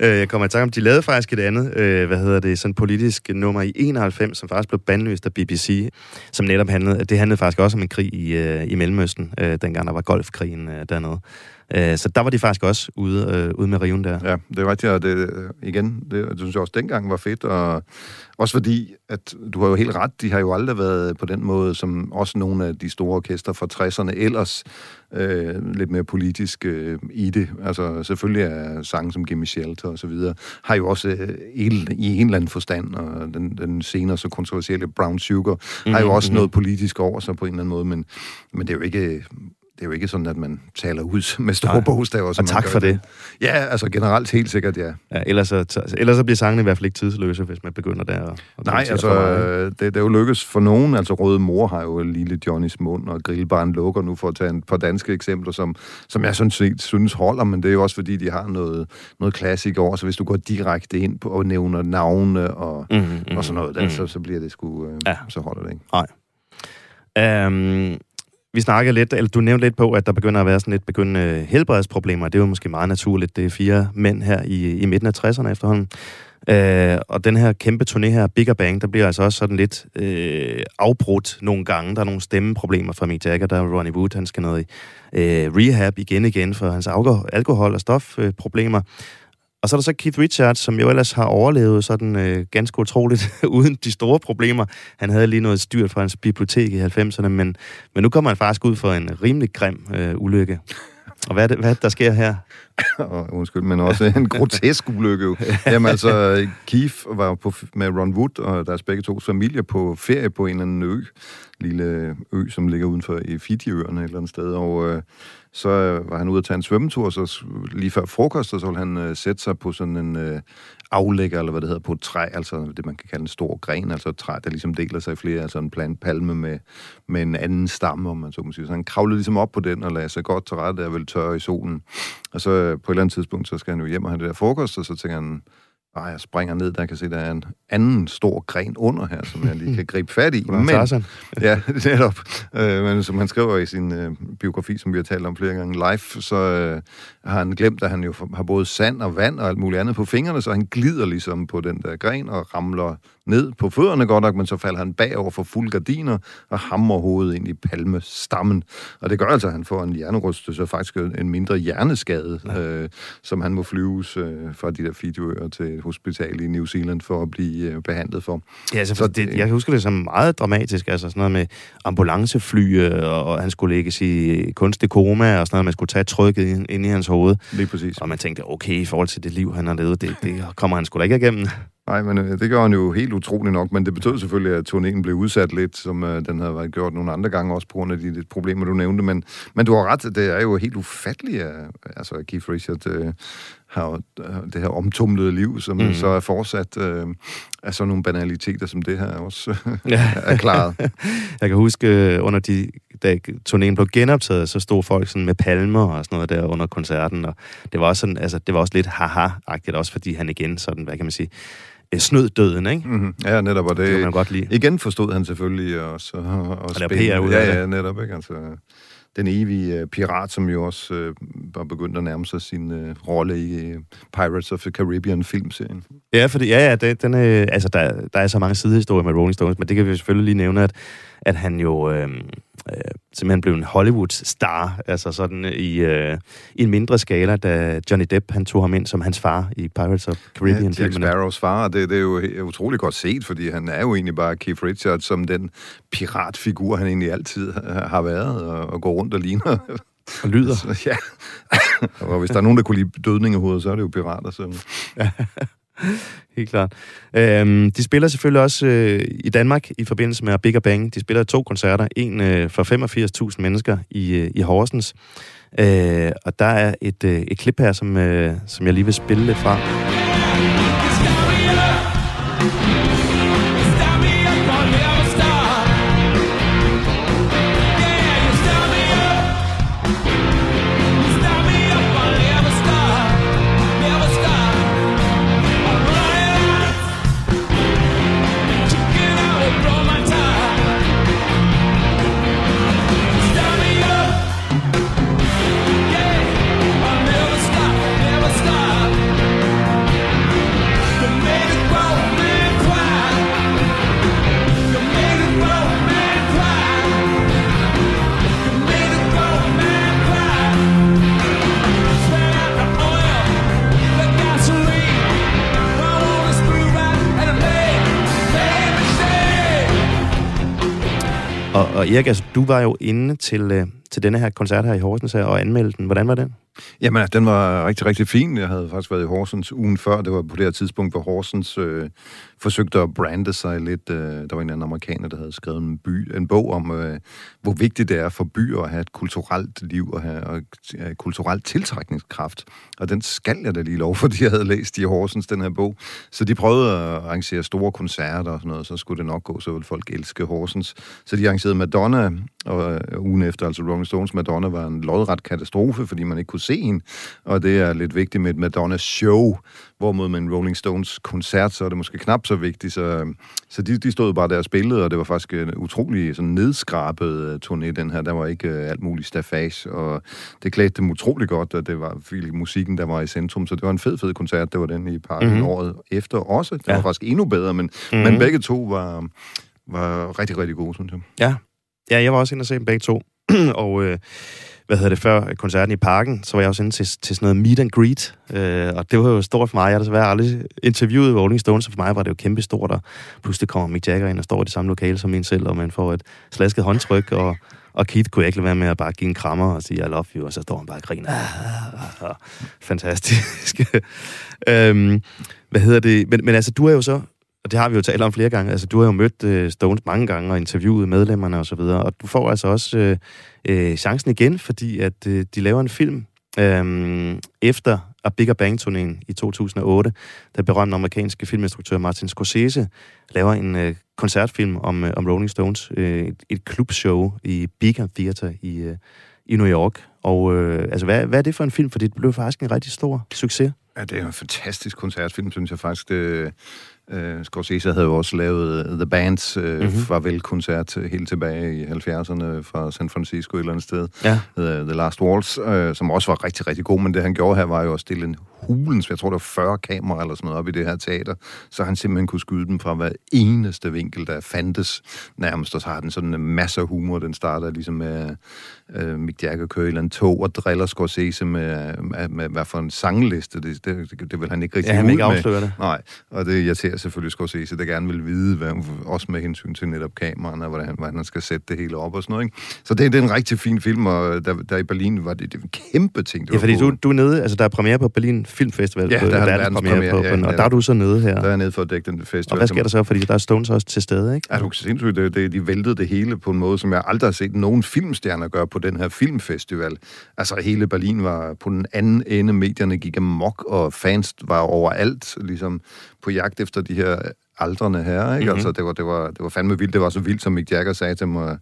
Øh, jeg kommer i tanke om, de lavede faktisk et andet, øh, hvad hedder det, sådan politisk nummer i 91, som faktisk blev bandløst af BBC, som netop handlede, det handlede faktisk også om en krig i, øh, i Mellemøsten, øh, dengang der var golfkrigen øh, dernede. Øh, så der var de faktisk også ude, øh, ude med riven der. Ja, det er rigtigt, og det, igen, det, det synes jeg også dengang var fedt, og også fordi, at du har jo helt ret, de har jo aldrig været på den måde, som også nogle af de store orkester fra 60'erne ellers øh, lidt mere politisk øh, i det. Altså selvfølgelig er sange som Gimme Shelter og så videre, har jo også øh, i, i en eller anden forstand, og den, den senere så kontroversielle Brown Sugar, mm-hmm. har jo mhm, også mm-hmm. noget politisk over sig på en eller anden måde, men, men det er jo ikke det er jo ikke sådan, at man taler ud (laughs) med store Nej. bogstaver. Og tak for det. Ja, altså generelt helt sikkert, ja. ja ellers, så, ellers så bliver sangene i hvert fald ikke tidsløse, hvis man begynder der. Og, og Nej, altså, det, det er jo lykkes for nogen. Altså, Røde Mor har jo lille Johnnys mund, og Grillbaren lukker nu for at tage en par danske eksempler, som, som jeg sådan synes holder, men det er jo også fordi, de har noget, noget klassik over, så hvis du går direkte ind på og nævner navne og, mm-hmm, og sådan noget, der, mm. så, så bliver det sgu, øh, ja. så holder det ikke. Nej. Um, vi snakkede lidt, eller du nævnte lidt på, at der begynder at være sådan lidt begyndende helbredsproblemer. Det er jo måske meget naturligt. Det er fire mænd her i, i midten af 60'erne efterhånden. Øh, og den her kæmpe turné her, Bigger Bang, der bliver altså også sådan lidt øh, afbrudt nogle gange. Der er nogle stemmeproblemer fra Mick Jagger, der er Ronnie Wood, han skal noget i øh, rehab igen igen for hans alkohol- og stofproblemer. Øh, og så er der så Keith Richards, som jo ellers har overlevet sådan øh, ganske utroligt, (laughs) uden de store problemer. Han havde lige noget styrt fra hans bibliotek i 90'erne, men, men nu kommer han faktisk ud for en rimelig grim øh, ulykke. Og hvad er, det, hvad er det, der sker her? (laughs) oh, undskyld, men også en grotesk ulykke. (laughs) Jamen altså, Keith var på, med Ron Wood og deres begge to familier på ferie på en eller anden ø. Lille ø, som ligger udenfor i Fiji-øerne et eller andet sted. Og øh, så øh, var han ude at tage en svømmetur, så lige før frokost, og så ville han øh, sætte sig på sådan en øh, aflægger, eller hvad det hedder, på et træ, altså det, man kan kalde en stor gren, altså et træ, der ligesom deler sig i flere, altså en plant palme med, med en anden stamme, om man så må sige. Så han kravlede ligesom op på den og lagde sig godt til rette, der ville tørre i solen. Og så øh, på et eller andet tidspunkt, så skal han jo hjem og have det der frokost, og så tænker han, og jeg springer ned, der kan se, der er en anden stor gren under her, som jeg lige kan (laughs) gribe fat i. men, (laughs) ja, netop. Øh, men som han skriver i sin øh, biografi, som vi har talt om flere gange live, så øh, har han glemt, at han jo har både sand og vand og alt muligt andet på fingrene, så han glider ligesom på den der gren og ramler ned på fødderne godt nok, men så falder han bagover for fuld gardiner og hammer hovedet ind i palmestammen. Og det gør altså, at han får en hjernerystelse og faktisk en mindre hjerneskade, ja. øh, som han må flyves øh, fra de der Fidjoøer til et hospital i New Zealand for at blive øh, behandlet for. Ja, altså, så det, jeg husker det som meget dramatisk, altså sådan noget med ambulancefly, øh, og han skulle lægges i kunstig koma, og sådan noget, man skulle tage trykket ind i hans hoved. Lige præcis. Og man tænkte, okay, i forhold til det liv, han har levet, det, det kommer han da ikke igennem. Nej, men øh, det gør han jo helt utroligt nok, men det betød selvfølgelig, at turnéen blev udsat lidt, som øh, den havde været gjort nogle andre gange, også på grund af de, de problemer, du nævnte. Men, men du har ret, det er jo helt ufatteligt, at, altså Keith Richards øh, har det her omtumlede liv, som mm. så er fortsat øh, af sådan nogle banaliteter, som det her også (laughs) er klaret. (laughs) Jeg kan huske, øh, under de, da turnéen blev genoptaget, så stod folk sådan med palmer og sådan noget der under koncerten, og det var også, sådan, altså, det var også lidt haha-agtigt, også fordi han igen sådan, hvad kan man sige, øh, snød døden, ikke? Mm-hmm. Ja, netop, og det, det kan man godt lide. igen forstod han selvfølgelig også og, og, og spille. ud ja, ja, netop, ikke? Altså, den evige uh, pirat, som jo også uh, var begyndt at nærme sig sin uh, rolle i Pirates of the Caribbean filmserien. Ja, fordi ja, ja, det, den, øh, altså, der, der er så mange sidehistorier med Rolling Stones, men det kan vi selvfølgelig lige nævne, at, at han jo øh, øh, simpelthen blev en Hollywood-star, altså sådan i, øh, i en mindre skala, da Johnny Depp han tog ham ind som hans far i Pirates of Caribbean. Ja, Jack Sparrows far, det, det er jo utrolig godt set, fordi han er jo egentlig bare Keith Richards som den piratfigur, han egentlig altid har været, og, og går rundt og ligner. Og lyder. Så, (laughs) ja. og hvis der er nogen, der kunne lide dødning i hovedet, så er det jo pirater. Så. (laughs) (laughs) Helt klart. Øhm, de spiller selvfølgelig også øh, i Danmark i forbindelse med Big Bang. De spiller to koncerter. En øh, for 85.000 mennesker i, øh, i Horsens. Øh, og der er et, øh, et klip her, som, øh, som jeg lige vil spille lidt fra. Og, og Erik, altså, du var jo inde til, øh, til denne her koncert her i Horsens og anmeldte den. Hvordan var den? Jamen, den var rigtig, rigtig fin. Jeg havde faktisk været i Horsens ugen før. Det var på det her tidspunkt, hvor Horsens øh, forsøgte at brande sig lidt. Øh, der var en anden amerikaner, der havde skrevet en, by, en bog om, øh, hvor vigtigt det er for byer at have et kulturelt liv og have og, øh, kulturelt tiltrækningskraft. Og den skal jeg da lige lov, (laughs) fordi jeg havde læst i Horsens, den her bog. Så de prøvede at arrangere store koncerter og sådan noget, så skulle det nok gå, så ville folk elske Horsens. Så de arrangerede Madonna, og øh, ugen efter, altså Rolling Stones Madonna, var en lodret katastrofe, fordi man ikke kunne se hende. Og det er lidt vigtigt med et Madonna show, Hvorimod med en Rolling Stones koncert, så er det måske knap så vigtigt. Så, så de, de stod bare der og spillede, og det var faktisk en utrolig sådan nedskrabet uh, turné, den her. Der var ikke uh, alt muligt staffage, og det klædte dem utrolig godt, og det var musikken, der var i centrum. Så det var en fed, fed koncert. Det var den i parken mm-hmm. året efter også. Det ja. var faktisk endnu bedre, men, mm-hmm. men begge to var, var rigtig, rigtig gode, synes jeg. Ja, ja jeg var også inde og se dem begge to. (clears throat) og øh, hvad hedder det, før koncerten i parken, så var jeg også inde til, til sådan noget meet and greet, øh, og det var jo stort for mig. Jeg har desværre aldrig interviewet Rolling Stones, så for mig var det jo kæmpe stort, og pludselig kommer Mick Jagger ind og står i det samme lokale som en selv, og man får et slasket håndtryk, og, og Keith kunne jeg ikke lade være med at bare give en krammer og sige, I love you, og så står han bare og griner. Ah, ah, ah. Fantastisk. (laughs) øhm, hvad hedder det? Men, men altså, du er jo så og det har vi jo talt om flere gange. Altså, du har jo mødt øh, Stones mange gange og interviewet medlemmerne og så videre, og du får altså også øh, øh chancen igen, fordi at øh, de laver en film øh, efter A Bigger Bang-turnéen i 2008, da berømte amerikanske filminstruktør Martin Scorsese laver en øh, koncertfilm om, øh, om Rolling Stones, øh, et, et klubshow i Beacon Theater i, øh, i New York. Og øh, altså, hvad, hvad er det for en film? Fordi det blev faktisk en rigtig stor succes. Ja, det er en fantastisk koncertfilm, synes jeg faktisk. Det, Uh, Scorsese havde jo også lavet uh, The Bands uh, mm-hmm. farvel-koncert helt tilbage i 70'erne fra San Francisco et eller andet sted. Ja. The, The Last Waltz, uh, som også var rigtig, rigtig god, men det han gjorde her var jo at stille en hulens, jeg tror der var 40 kameraer eller sådan noget op i det her teater, så han simpelthen kunne skyde dem fra hver eneste vinkel, der fandtes nærmest, og så har den sådan en masse humor. Den starter ligesom med uh, Mick Jagger kører eller andet tog og driller Scorsese med, med, med, hvad for en sangliste. Det, det, det, det vil han ikke rigtig ja, han ikke afsløre det. Nej, og det irriterer selvfølgelig Scorsese, der gerne vil vide, hvad, også med hensyn til netop kameraerne, hvordan, hvordan han skal sætte det hele op og sådan noget. Ikke? Så det, det er en rigtig fin film, og der, der i Berlin var det, det en kæmpe ting. Det ja, fordi du, du er nede, altså der er premiere på Berlin Filmfestival, ja, på, der er verdenspremiere på, ja, og der er du så nede her. Der er nede for at dække den festival. Og hvad sker der så, fordi der er Stones også til stede, ikke? Ja, du sindssygt, det, det, de væltede det hele på en måde, som jeg aldrig har set nogen filmstjerner gøre på den her filmfestival. Altså hele Berlin var på den anden ende, medierne gik amok, og fans var overalt, ligesom på jagt efter de her aldrende her, ikke? Mm-hmm. Altså, det var, det, var, det var fandme vildt. Det var så vildt, som Mick Jagger sagde til mig,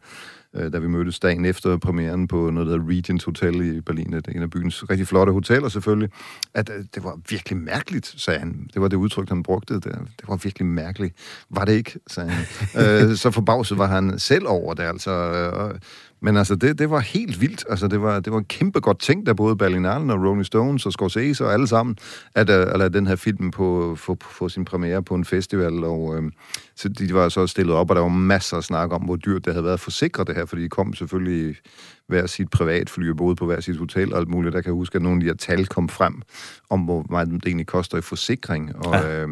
øh, da vi mødtes dagen efter premieren på noget, der hedder Regent Hotel i Berlin, det er en af byens rigtig flotte hoteller selvfølgelig, at øh, det var virkelig mærkeligt, sagde han. Det var det udtryk, han brugte. Det, det var virkelig mærkeligt. Var det ikke, sagde han. (laughs) øh, så forbavset var han selv over det, altså. Øh, men altså, det, det var helt vildt. Altså, det var, det var kæmpe godt tænkt af både Berlinalen og Rolling Stones og Scorsese og alle sammen, at, at lade den her film på, få, få sin premiere på en festival. Og, øh, så de var så stillet op, og der var masser af snak om, hvor dyrt det havde været at forsikre det her, fordi de kom selvfølgelig hver sit privatfly og boede på hver sit hotel og alt muligt. Der kan jeg huske, at nogle af de her tal kom frem om, hvor meget det egentlig koster i forsikring. Og, ja. øh,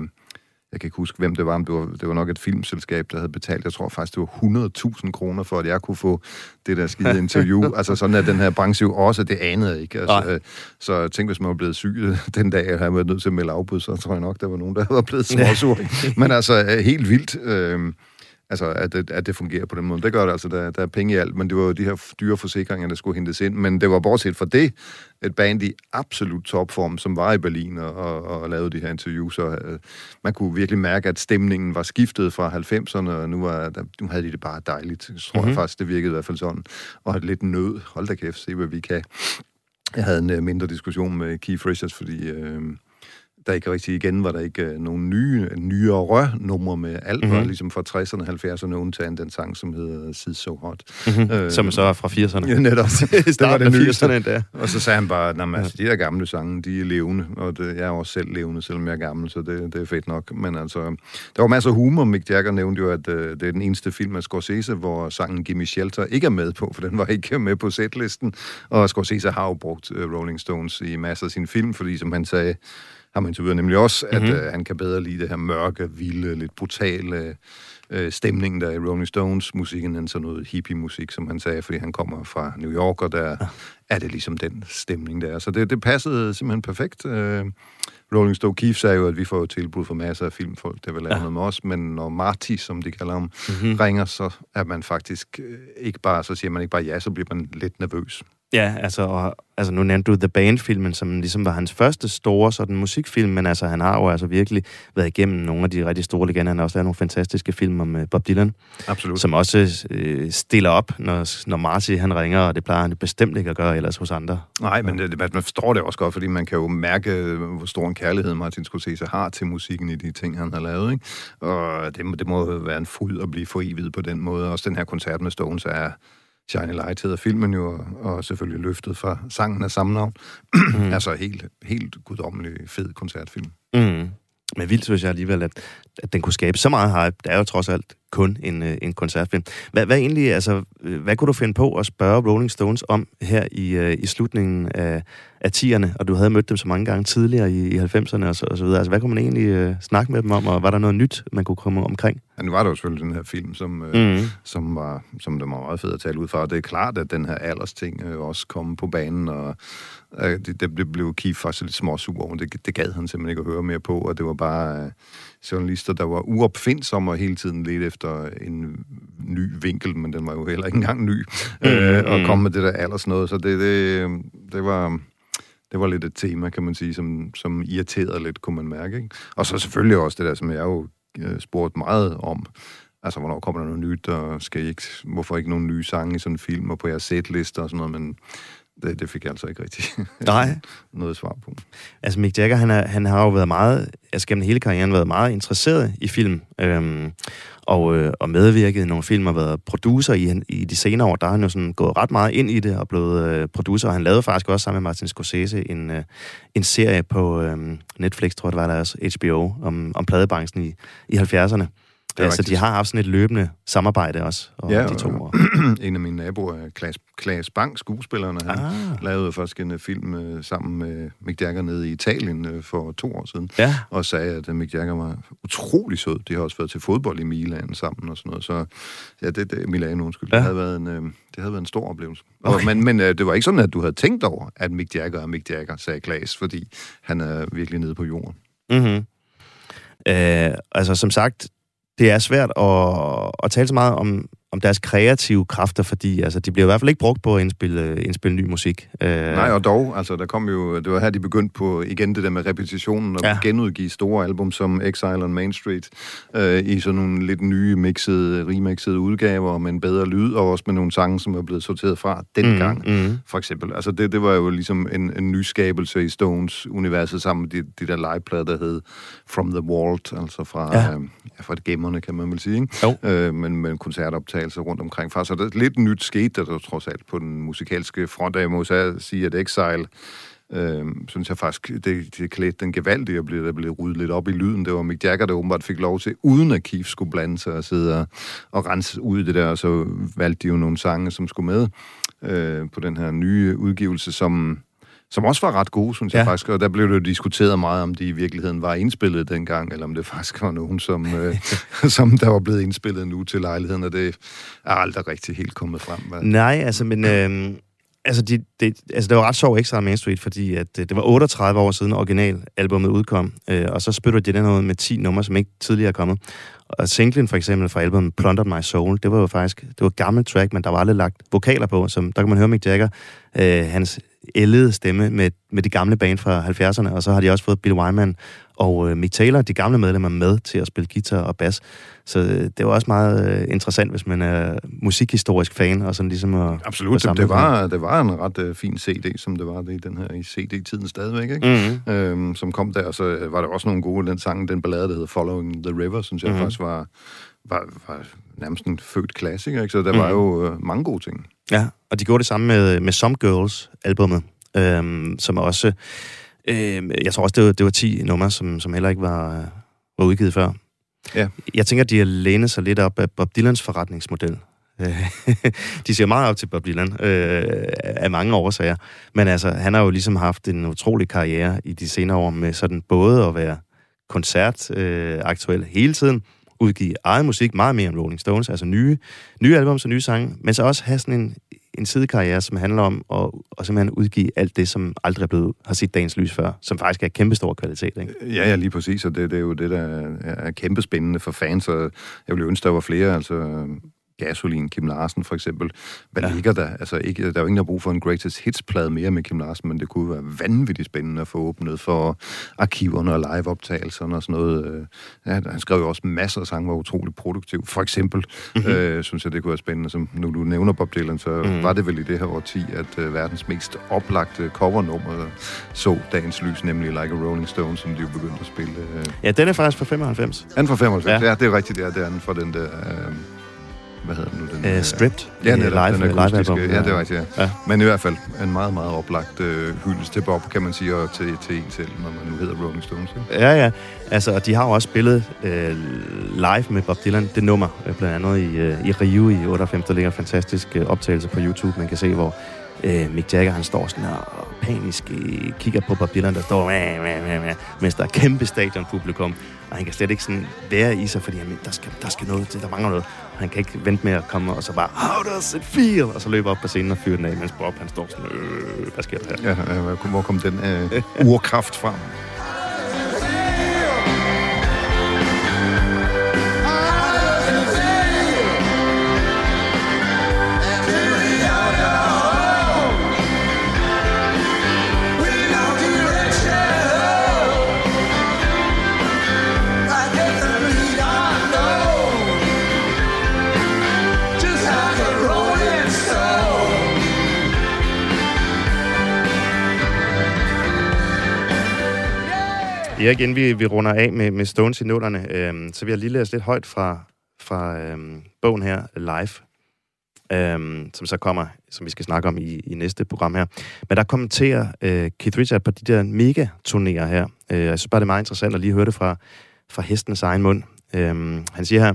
jeg kan ikke huske, hvem det var, men det var, det var nok et filmselskab, der havde betalt, jeg tror faktisk, det var 100.000 kroner for, at jeg kunne få det der skide (laughs) interview. altså sådan er den her branche jo også, det anede jeg ikke. Altså, øh, så tænkte, hvis man var blevet syg (laughs) den dag, jeg havde været nødt til at melde afbud, så tror jeg nok, der var nogen, der (laughs) var blevet småsur. men altså, øh, helt vildt. Øh, Altså, at det, at det fungerer på den måde. Det gør det altså, der, der er penge i alt, men det var jo de her dyre forsikringer, der skulle hentes ind. Men det var bortset fra det, et band i absolut topform, som var i Berlin og, og, og lavede de her interviews, og uh, man kunne virkelig mærke, at stemningen var skiftet fra 90'erne, og nu, var, der, nu havde de det bare dejligt. Tror mm-hmm. jeg faktisk, det virkede i hvert fald sådan. Og lidt nød. Hold da kæft, se hvad vi kan. Jeg havde en uh, mindre diskussion med Keith Richards, fordi... Uh, der ikke rigtig igen var der ikke øh, nogen nye, nyere numre med alt, mm-hmm. var ligesom fra 60'erne og 70'erne, undtagen den sang, som hedder Sid So Hot. Mm-hmm. Øh, som så er fra 80'erne. Ja, netop. (laughs) det var det nyeste. 80'erne endda. Og så sagde han bare, at altså, de der gamle sange, de er levende, og det, jeg er også selv levende, selvom jeg er gammel, så det, det er fedt nok. Men altså, der var masser af humor. Mick Jagger nævnte jo, at øh, det er den eneste film af Scorsese, hvor sangen Gimme Shelter ikke er med på, for den var ikke med på setlisten. Og Scorsese har jo brugt øh, Rolling Stones i masser af sin film, fordi som han sagde, ham interviewet nemlig også, at mm-hmm. øh, han kan bedre lide det her mørke, vilde, lidt brutale øh, stemning, der i Rolling Stones musikken, end sådan noget hippie-musik, som han sagde, fordi han kommer fra New York, og der ja. er det ligesom den stemning, der er. Så det, det passede simpelthen perfekt. Øh, Rolling Stone Keith sagde jo, at vi får tilbud for masser af filmfolk, der vil lave ja. noget med os, men når Marty, som de kalder ham, mm-hmm. ringer, så er man faktisk øh, ikke bare, så siger man ikke bare ja, så bliver man lidt nervøs. Ja, altså, og, altså nu nævnte du The Band-filmen, som ligesom var hans første store sådan musikfilm, men altså han har jo altså virkelig været igennem nogle af de rigtig store legender. Han har også lavet nogle fantastiske film om uh, Bob Dylan. Absolut. Som også uh, stiller op, når, når Marty han ringer, og det plejer han bestemt ikke at gøre ellers hos andre. Nej, men det, man forstår det også godt, fordi man kan jo mærke, hvor stor en kærlighed Martin Scorsese har til musikken i de ting, han har lavet. Ikke? Og det, det må være en fryd at blive forevidet på den måde. Også den her koncert med Stones er Shiny Light hedder filmen jo, og selvfølgelig løftet fra sangen af samme navn. Mm. (clears throat) altså helt, helt guddommelig fed koncertfilm. Mm. Men vildt synes jeg alligevel, at, at den kunne skabe så meget hype. Det er jo trods alt kun en, øh, en koncertfilm. Hvad, hvad egentlig, altså, hvad kunne du finde på at spørge Rolling Stones om her i, øh, i slutningen af, af 10'erne, og du havde mødt dem så mange gange tidligere i, i 90'erne og så, og så videre. Altså, hvad kunne man egentlig øh, snakke med dem om, og var der noget nyt, man kunne komme omkring? Ja, nu var der jo selvfølgelig den her film, som, øh, mm. som, var, som der var meget fedt at tale ud fra. Det er klart, at den her aldersting øh, også kom på banen, og øh, det, det, blev Keith faktisk lidt småsur over. Det, det gad han simpelthen ikke at høre mere på, og det var bare øh, journalister, der var uopfindsomme og hele tiden lidt efter en ny vinkel, men den var jo heller ikke engang ny, mm. øh, og kom med det der alders noget. Så det, det, det var det var lidt et tema, kan man sige, som, som irriterede lidt, kunne man mærke. Ikke? Og så selvfølgelig også det der, som jeg jo øh, spurgt meget om, altså hvornår kommer der noget nyt, og skal I ikke, hvorfor ikke nogen nye sange i sådan en film, og på jeres setlister og sådan noget, men det, det fik jeg altså ikke rigtig (laughs) Nej. noget svar på. Altså Mick Jagger, han, er, han har jo været meget, altså gennem hele karrieren været meget interesseret i film, øhm, og, øh, og medvirket i nogle film og været producer i, i de senere år. Der har han jo sådan gået ret meget ind i det og blevet øh, producer. Han lavede faktisk også sammen med Martin Scorsese en, øh, en serie på øh, Netflix, tror jeg det var der også, HBO, om, om pladebranchen i, i 70'erne. Ja, så de har haft sådan et løbende samarbejde også, og ja, de to år. (clears throat) en af mine naboer, Klaas, Klaas Bang, skuespillerne, han ah. lavede faktisk en uh, film uh, sammen med Mick Jagger nede i Italien uh, for to år siden, ja. og sagde, at uh, Mick Jagger var utrolig sød. De har også været til fodbold i Milan sammen og sådan noget, så ja, det, det Milan, undskyld, ja. det, havde været en, uh, det havde været en stor oplevelse. Okay. Og, men men uh, det var ikke sådan, at du havde tænkt over, at Mick Jagger er Mick Jagger, sagde Klaas, fordi han er virkelig nede på jorden. Mm-hmm. Uh, altså, som sagt, det er svært at, at tale så meget om, om deres kreative kræfter, fordi altså, de bliver i hvert fald ikke brugt på at indspille, indspille ny musik. Øh, Nej, og dog, altså der kom jo, det var her, de begyndte på igen det der med repetitionen, og ja. genudgive store album som Exile on Main Street, øh, i sådan nogle lidt nye mixede, remixede udgaver, med en bedre lyd, og også med nogle sange, som er blevet sorteret fra dengang, mm, mm. for eksempel. Altså det, det var jo ligesom en, en nyskabelse i Stones-universet, sammen med de, de der liveplader, der hed From the Vault, altså fra, ja. øh, fra gemmerne, kan man vel sige, ikke? Jo. Øh, men med koncertoptagelser rundt omkring. Faktisk er det lidt nyt sket, der, der trods alt på den musikalske front, af må siger at Exile øh, synes jeg faktisk, det, det klædte den gevaldige at blive, der blev ryddet lidt op i lyden. Det var Mick Jagger, der åbenbart fik lov til, uden at Keith skulle blande sig og sidde og, og rense ud i det der, og så valgte de jo nogle sange, som skulle med øh, på den her nye udgivelse, som som også var ret gode, synes ja. jeg faktisk. Og der blev det jo diskuteret meget, om de i virkeligheden var indspillet dengang, eller om det faktisk var nogen, som, (laughs) øh, som der var blevet indspillet nu til lejligheden, og det er aldrig rigtig helt kommet frem. Hvad? Nej, altså, men... Øh, altså, de, det, altså, det var ret sjovt ekstra Main Street, fordi at, øh, det var 38 år siden originalalbummet udkom, øh, og så spytter de den ud med 10 numre, som ikke tidligere er kommet. Og singlen for eksempel fra albumet Plundered My Soul, det var jo faktisk det var et gammelt track, men der var aldrig lagt vokaler på, som der kan man høre Mick Jagger, øh, hans ældede stemme med, med de gamle band fra 70'erne, og så har de også fået Bill Wyman og øh, Mick Taylor, de gamle medlemmer, med til at spille guitar og bas. Så øh, det var også meget øh, interessant, hvis man er musikhistorisk fan, og sådan ligesom at... Absolut, det, det, var, det var en ret øh, fin CD, som det var det i den her i CD-tiden stadigvæk, ikke? Mm-hmm. Øhm, som kom der, så øh, var der også nogle gode, den sang, den ballade, der hedder Following the River, synes jeg mm-hmm. faktisk var, var, var nærmest en født klassiker, ikke? Så der mm-hmm. var jo øh, mange gode ting. Ja, og de gjorde det samme med, med Some Girls, albumet, øhm, som også... Øh, jeg tror også, det var, det var 10 numre, som, som heller ikke var, var udgivet før. Ja. Jeg tænker, de har lænet sig lidt op af Bob Dylans forretningsmodel. (laughs) de ser meget op til Bob Dylan øh, af mange årsager. Men altså, han har jo ligesom haft en utrolig karriere i de senere år med sådan både at være koncertaktuel øh, hele tiden, udgive eget musik, meget mere end Rolling Stones, altså nye, nye albums og nye sange, men så også have sådan en, en sidekarriere, som handler om at, at simpelthen udgive alt det, som aldrig er blevet, har set dagens lys før, som faktisk er kæmpestor kvalitet. Ikke? Ja, ja, lige præcis, og det, det er jo det, der er kæmpespændende for fans, og jeg ville ønske, der var flere, altså Gasolin, Kim Larsen for eksempel. Hvad ja. ligger der? Altså, ikke, der er jo ingen, der har brug for en Greatest Hits-plade mere med Kim Larsen, men det kunne være vanvittigt spændende at få åbnet for arkiverne og live-optagelserne og sådan noget. Øh, ja, han skrev jo også masser af sange, var utroligt produktiv. For eksempel, mm-hmm. øh, synes jeg, det kunne være spændende. Som nu du nævner Bob Dylan, så mm. var det vel i det her årti, at uh, verdens mest oplagte covernummer så dagens lys, nemlig Like a Rolling Stone, som de jo begyndte at spille. Uh... Ja, den er faktisk fra 95. Den fra 95, ja. ja, det er rigtigt, ja, det er den fra den der... Uh, hvad hedder den nu? Den, uh, stripped. Ja, den, live, den live album. Ja, det er rigtigt, ja. ja. Men i hvert fald en meget, meget oplagt øh, hyldest til Bob, kan man sige, og til, til en selv, når man nu hedder Rolling Stones. Ikke? Ja, ja. Altså, og de har jo også spillet øh, live med Bob Dylan, det nummer, øh, blandt andet i, øh, i Rio i 98, der ligger en fantastisk øh, optagelse på YouTube, man kan se, hvor øh, Mick Jagger, han står sådan og panisk øh, kigger på Bob Dylan, der står, mæh, mæh, mæh, mæh, mens der er kæmpe stadionpublikum, og han kan slet ikke sådan være i sig, fordi han, der, skal, der skal noget, der mangler noget. Han kan ikke vente med at komme, og så bare, how does it feel? Og så løber op på scenen og fyrer den af, mens Bob han står sådan, øh, hvad sker der her? Ja, øh, hvor kom den øh, urkraft frem? Erik, inden vi, vi runder af med, med Stones i nullerne, øhm, så vil jeg lige læse lidt højt fra, fra øhm, bogen her, Live, øhm, som så kommer, som vi skal snakke om i, i næste program her. Men der kommenterer øh, Keith Richard på de der mega-turnéer her. Øh, jeg synes bare, det er meget interessant at lige høre det fra, fra hestens egen mund. Øhm, han siger her,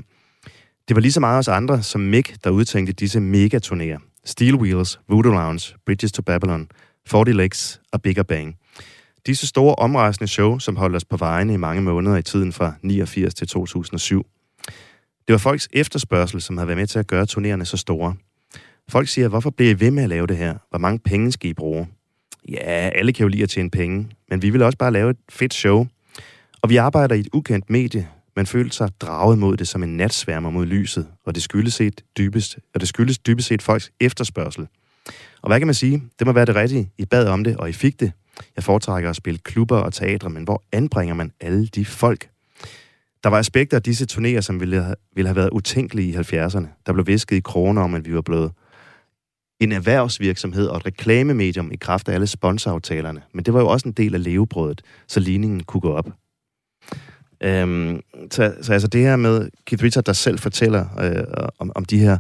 det var lige så meget os andre som Mick, der udtænkte disse mega-turnéer. Steel Wheels, Voodoo Lounge, Bridges to Babylon, 40 Legs og Bigger Bang. Disse store omrejsende show, som holdt os på vejene i mange måneder i tiden fra 89 til 2007. Det var folks efterspørgsel, som havde været med til at gøre turnerende så store. Folk siger, hvorfor bliver I ved med at lave det her? Hvor mange penge skal I bruge? Ja, alle kan jo lide at tjene penge, men vi vil også bare lave et fedt show. Og vi arbejder i et ukendt medie. Man følte sig draget mod det som en natsværmer mod lyset, og det skyldes, set dybest, og det skyldes dybest set folks efterspørgsel. Og hvad kan man sige? Det må være det rigtige. I bad om det, og I fik det. Jeg foretrækker at spille klubber og teatre, men hvor anbringer man alle de folk? Der var aspekter af disse turnéer, som ville have, ville have været utænkelige i 70'erne. Der blev visket i kroner om, at vi var blevet en erhvervsvirksomhed og et reklamemedium i kraft af alle sponsoraftalerne. Men det var jo også en del af levebrødet, så ligningen kunne gå op. Øhm, så, så altså det her med Keith Richards, der selv fortæller øh, om, om de her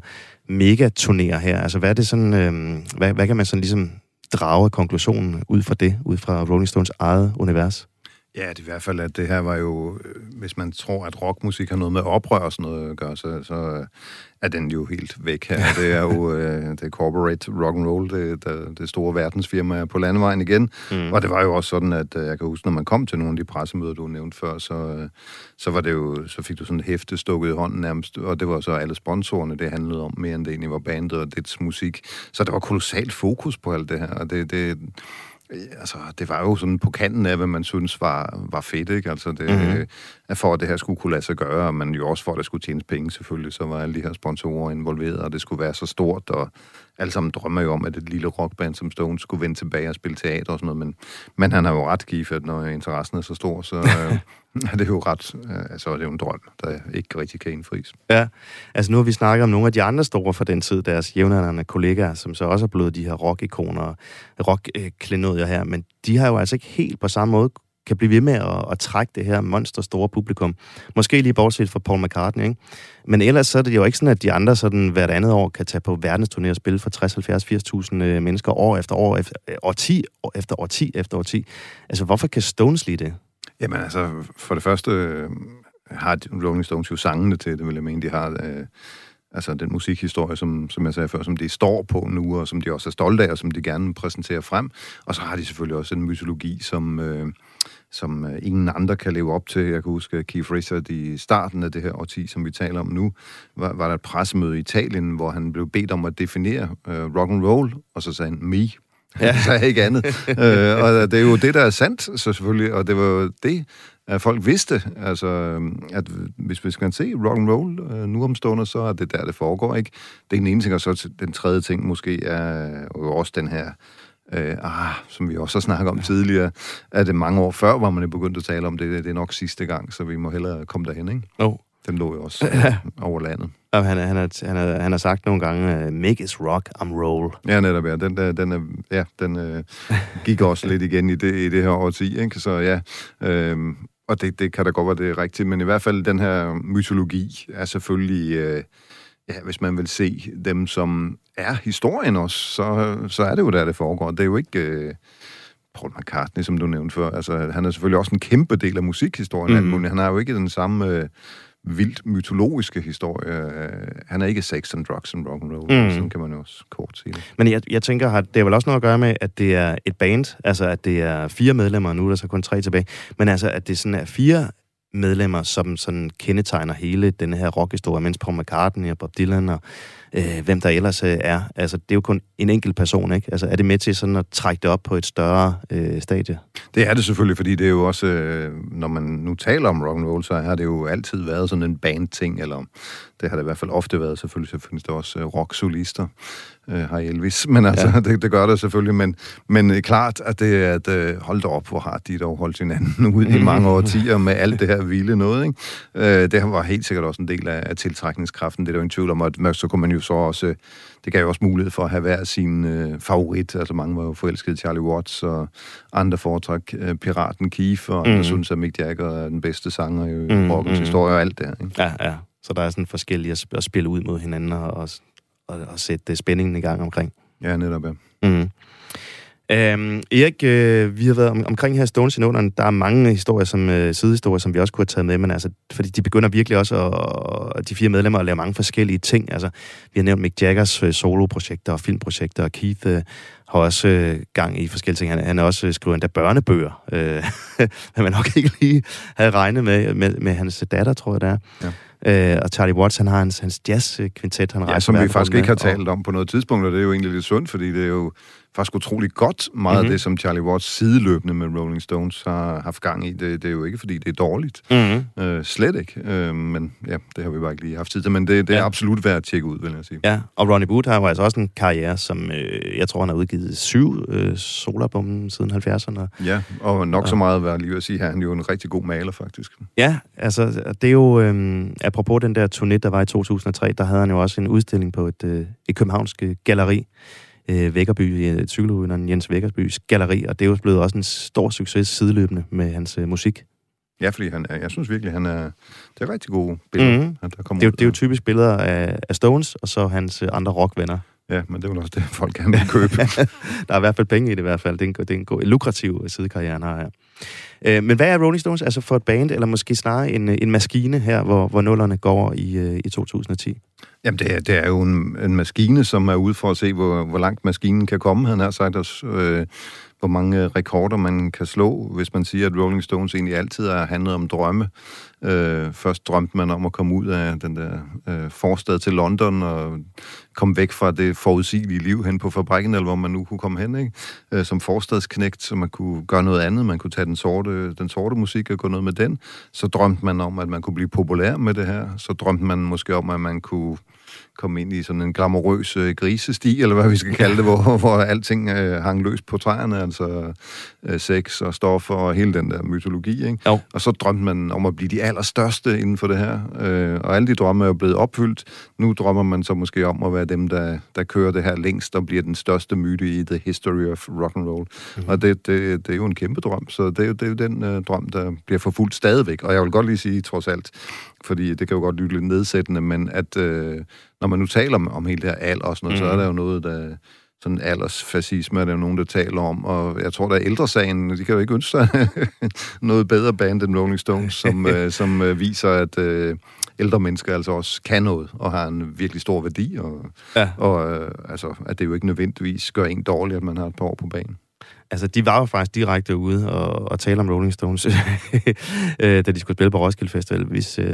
megaturnéer her, altså hvad er det sådan, øh, hvad, hvad kan man sådan ligesom drage konklusionen ud fra det, ud fra Rolling Stones eget univers? Ja, det er i hvert fald, at det her var jo, øh, hvis man tror, at rockmusik har noget med oprør og sådan noget at gøre, så, så er den jo helt væk her. Det er jo (laughs) øh, det er corporate rock and roll, det, det, det store verdensfirma på landevejen igen. Mm. Og det var jo også sådan, at øh, jeg kan huske, når man kom til nogle af de pressemøder, du nævnte før, så, så var det jo, så fik du sådan et hæfte stukket i hånden nærmest, og det var så alle sponsorerne, det handlede om, mere end det egentlig var bandet og dets musik. Så der var kolossalt fokus på alt det her, og det, det altså, det var jo sådan på kanten af, hvad man synes var, var fedt, ikke? Altså, det, mm-hmm. at for at det her skulle kunne lade sig gøre, og man jo også for, at det skulle tjenes penge selvfølgelig, så var alle de her sponsorer involveret, og det skulle være så stort, og alle sammen drømmer jo om, at et lille rockband som Stones skulle vende tilbage og spille teater og sådan noget, men, men han har jo ret givet, når interessen er så stor, så øh, (laughs) er det jo ret, øh, altså det er jo en drøm, der ikke rigtig kan indfries. Ja, altså nu har vi snakket om nogle af de andre store fra den tid, deres jævnaldrende kollegaer, som så også er blevet de her rock-ikoner, rock-klenodier her, men de har jo altså ikke helt på samme måde kan blive ved med at, at trække det her monster store publikum. Måske lige bortset fra Paul McCartney, ikke? Men ellers så er det jo ikke sådan, at de andre sådan hvert andet år kan tage på verdensturné og spille for 60, 70, 80.000 mennesker år efter år, efter, øh, årti, år efter årti efter årti. Altså, hvorfor kan Stones lide det? Jamen altså, for det første øh, har Rolling Stones jo sangene til det, vil jeg mene. De har øh, altså den musikhistorie, som, som jeg sagde før, som de står på nu, og som de også er stolte af, og som de gerne præsenterer frem. Og så har de selvfølgelig også en mytologi, som... Øh, som øh, ingen andre kan leve op til. Jeg kan huske, Keith Richards i starten af det her årti, som vi taler om nu, var, var der et pressemøde i Italien, hvor han blev bedt om at definere øh, rock and roll, og så sagde han me. (laughs) Ja. så sagde ikke andet. øh, og det er jo det, der er sandt, så selvfølgelig, og det var jo det, at folk vidste, altså, at hvis vi skal se rock and roll øh, nu omstående, så er det der, det foregår, ikke? Det er den ene ting, og så den tredje ting måske er jo også den her øh, ah, som vi også har snakket om tidligere, at det mange år før var man begyndt at tale om det. Det er nok sidste gang, så vi må hellere komme derhen, ikke? Oh. Den lå jo også øh, over landet. Og han, han, har, han, har, han har sagt nogle gange, uh, make is rock, I'm roll. Ja, netop, ja. Den, der, den, er, ja, den øh, gik også lidt igen i det, i det her årti, ikke? Så ja, øh, og det, det kan da godt være, det er rigtigt, men i hvert fald den her mytologi er selvfølgelig... Øh, ja, hvis man vil se dem, som er historien også, så, så er det jo der, det foregår. Det er jo ikke øh, Paul McCartney, som du nævnte før. Altså, han er selvfølgelig også en kæmpe del af musikhistorien, mm. men han har jo ikke den samme øh, vildt mytologiske historie. Han er ikke sex and drugs and rock and roll, mm. sådan kan man jo også kort sige det. Men jeg, jeg tænker, at det er vel også noget at gøre med, at det er et band, altså at det er fire medlemmer, nu er der så kun tre tilbage, men altså at det sådan er fire medlemmer, som sådan kendetegner hele den her rockhistorie, mens Paul McCartney og Bob Dylan og øh, hvem der ellers øh, er. Altså, det er jo kun en enkelt person, ikke? Altså, er det med til sådan at trække det op på et større øh, stadie? Det er det selvfølgelig, fordi det er jo også, øh, når man nu taler om rock and roll, så har det jo altid været sådan en band-ting, eller det har det i hvert fald ofte været, selvfølgelig, så findes der også øh, rock-solister øh, har Elvis, (laughs) men altså, ja. det, det gør det selvfølgelig, men, men øh, klart, at det er, at øh, hold da op, hvor har de dog holdt hinanden (laughs) ud i (laughs) mange årtier med alt det her vilde noget, ikke? Øh, det var helt sikkert også en del af, af tiltrækningskraften, det er der jo en tvivl om, at så kunne man jo så også, det gav jo også mulighed for at have hver sin øh, favorit, altså mange var jo forelskede Charlie Watts, og andre foretræk øh, Piraten Keith, og mm. andre synes, at Mick Jagger er den bedste sanger i mm, rockens mm. historie og alt det ikke? Ja, ja. Så der er sådan forskellige at spille ud mod hinanden og, og, og sætte spændingen i gang omkring. Ja, netop, ja. Mm. Øhm, Erik, øh, vi har været om, omkring her Stones i noterne. Der er mange historier, som øh, sidehistorier, som vi også kunne have taget med, men altså, fordi de begynder virkelig også, at, de fire medlemmer, at lave mange forskellige ting. Altså, vi har nævnt Mick Jaggers øh, soloprojekter og filmprojekter, og Keith øh, har også øh, gang i forskellige ting. Han, han er også øh, skriver endda børnebøger, øh, (laughs) hvad man nok ikke lige havde regnet med, med, med hans datter, tror jeg det er. Ja. Øh, og Charlie Watts, han har hans, hans jazz-kvintet, han Ja, som vi faktisk ikke har talt om på noget tidspunkt, og det er jo egentlig lidt sundt, fordi det er jo faktisk utrolig godt meget mm-hmm. af det, som Charlie Watts sideløbende med Rolling Stones har haft gang i. Det, det er jo ikke, fordi det er dårligt. Mm-hmm. Øh, slet ikke. Øh, men ja, det har vi bare ikke lige haft tid til. Men det, det er ja. absolut værd at tjekke ud, vil jeg sige. Ja, og Ronnie Wood har jo altså også en karriere, som øh, jeg tror, han har udgivet syv øh, solalbum siden 70'erne. Ja, og nok så meget, hvad lige at sige, han er jo en rigtig god maler, faktisk. Ja, altså, det er jo, øh, apropos den der turné, der var i 2003, der havde han jo også en udstilling på et, øh, et københavnsk galleri, øh, Vækkerby, øh, cykelrytteren Jens Vækkerbys galleri, og det er jo blevet også en stor succes sideløbende med hans øh, musik. Ja, fordi han, jeg synes virkelig, han er, det er rigtig gode billeder, mm-hmm. der kommer det, er, det er jo typisk billeder af, af Stones, og så hans øh, andre rockvenner. Ja, men det er jo også det, folk gerne vil købe. (laughs) der er i hvert fald penge i det i hvert fald. Det er en, det er en, god, en lukrativ sidekarriere, han har her. Øh, men hvad er Rolling Stones altså for et band, eller måske snarere en, en maskine her, hvor, hvor nullerne går i, øh, i 2010? Jamen, det er, det er jo en, en maskine, som er ude for at se, hvor, hvor langt maskinen kan komme, han har sagt os. Øh, hvor mange rekorder man kan slå, hvis man siger, at Rolling Stones egentlig altid har handlet om drømme. Øh, først drømte man om at komme ud af den der øh, forstad til London og komme væk fra det forudsigelige liv hen på fabrikken, eller hvor man nu kunne komme hen, ikke? Øh, som forstadsknægt, så man kunne gøre noget andet. Man kunne tage den sorte, den sorte musik og gå noget med den. Så drømte man om, at man kunne blive populær med det her. Så drømte man måske om, at man kunne komme ind i sådan en glamourøs øh, grisesti, eller hvad vi skal kalde det, hvor, hvor alting øh, hang løs på træerne, altså øh, sex og stoffer og hele den der mytologi. Ikke? Jo. Og så drømte man om at blive de allerstørste inden for det her, øh, og alle de drømme er jo blevet opfyldt. Nu drømmer man så måske om at være dem, der, der kører det her længst og bliver den største myte i the history of rock and roll. Mm. Og det, det, det er jo en kæmpe drøm, så det er jo, det er jo den øh, drøm, der bliver forfulgt stadigvæk. Og jeg vil godt lige sige, trods alt, fordi det kan jo godt lyde lidt nedsættende, men at øh, når man nu taler om, om hele det her alder og sådan noget, mm. så er mhm. der jo noget, der sådan aldersfascisme er der jo nogen, der taler om, og jeg tror, der er ældresagen, de kan jo ikke ønske sig (laughs) noget bedre band end Rolling Stones, som, (laughs) øh, som øh, viser, at øh, ældre mennesker altså også kan noget, og har en virkelig stor værdi, og, ja. og øh, altså, at det jo ikke nødvendigvis gør en dårligt, at man har et par år på banen. Altså, de var jo faktisk direkte ude og, og tale om Rolling Stones, (laughs) øh, da de skulle spille på Roskilde Festival. Hvis, øh,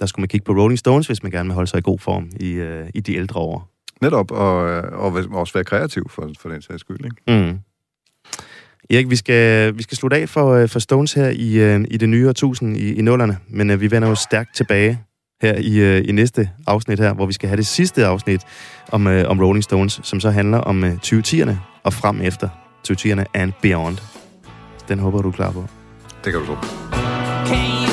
der skulle man kigge på Rolling Stones, hvis man gerne vil holde sig i god form i, øh, i de ældre år. Netop, og, og også være kreativ for, for den sags skyld, ikke? Mm. Erik, vi skal, vi skal slutte af for, øh, for Stones her i, øh, i det nye årtusind i, i nullerne, men uh, vi vender jo stærkt tilbage her i, uh, i næste afsnit her, hvor vi skal have det sidste afsnit om, uh, om Rolling Stones, som så handler om uh, 2010'erne og frem efter 2010'erne and beyond. Den håber du er klar på. Det kan du tro.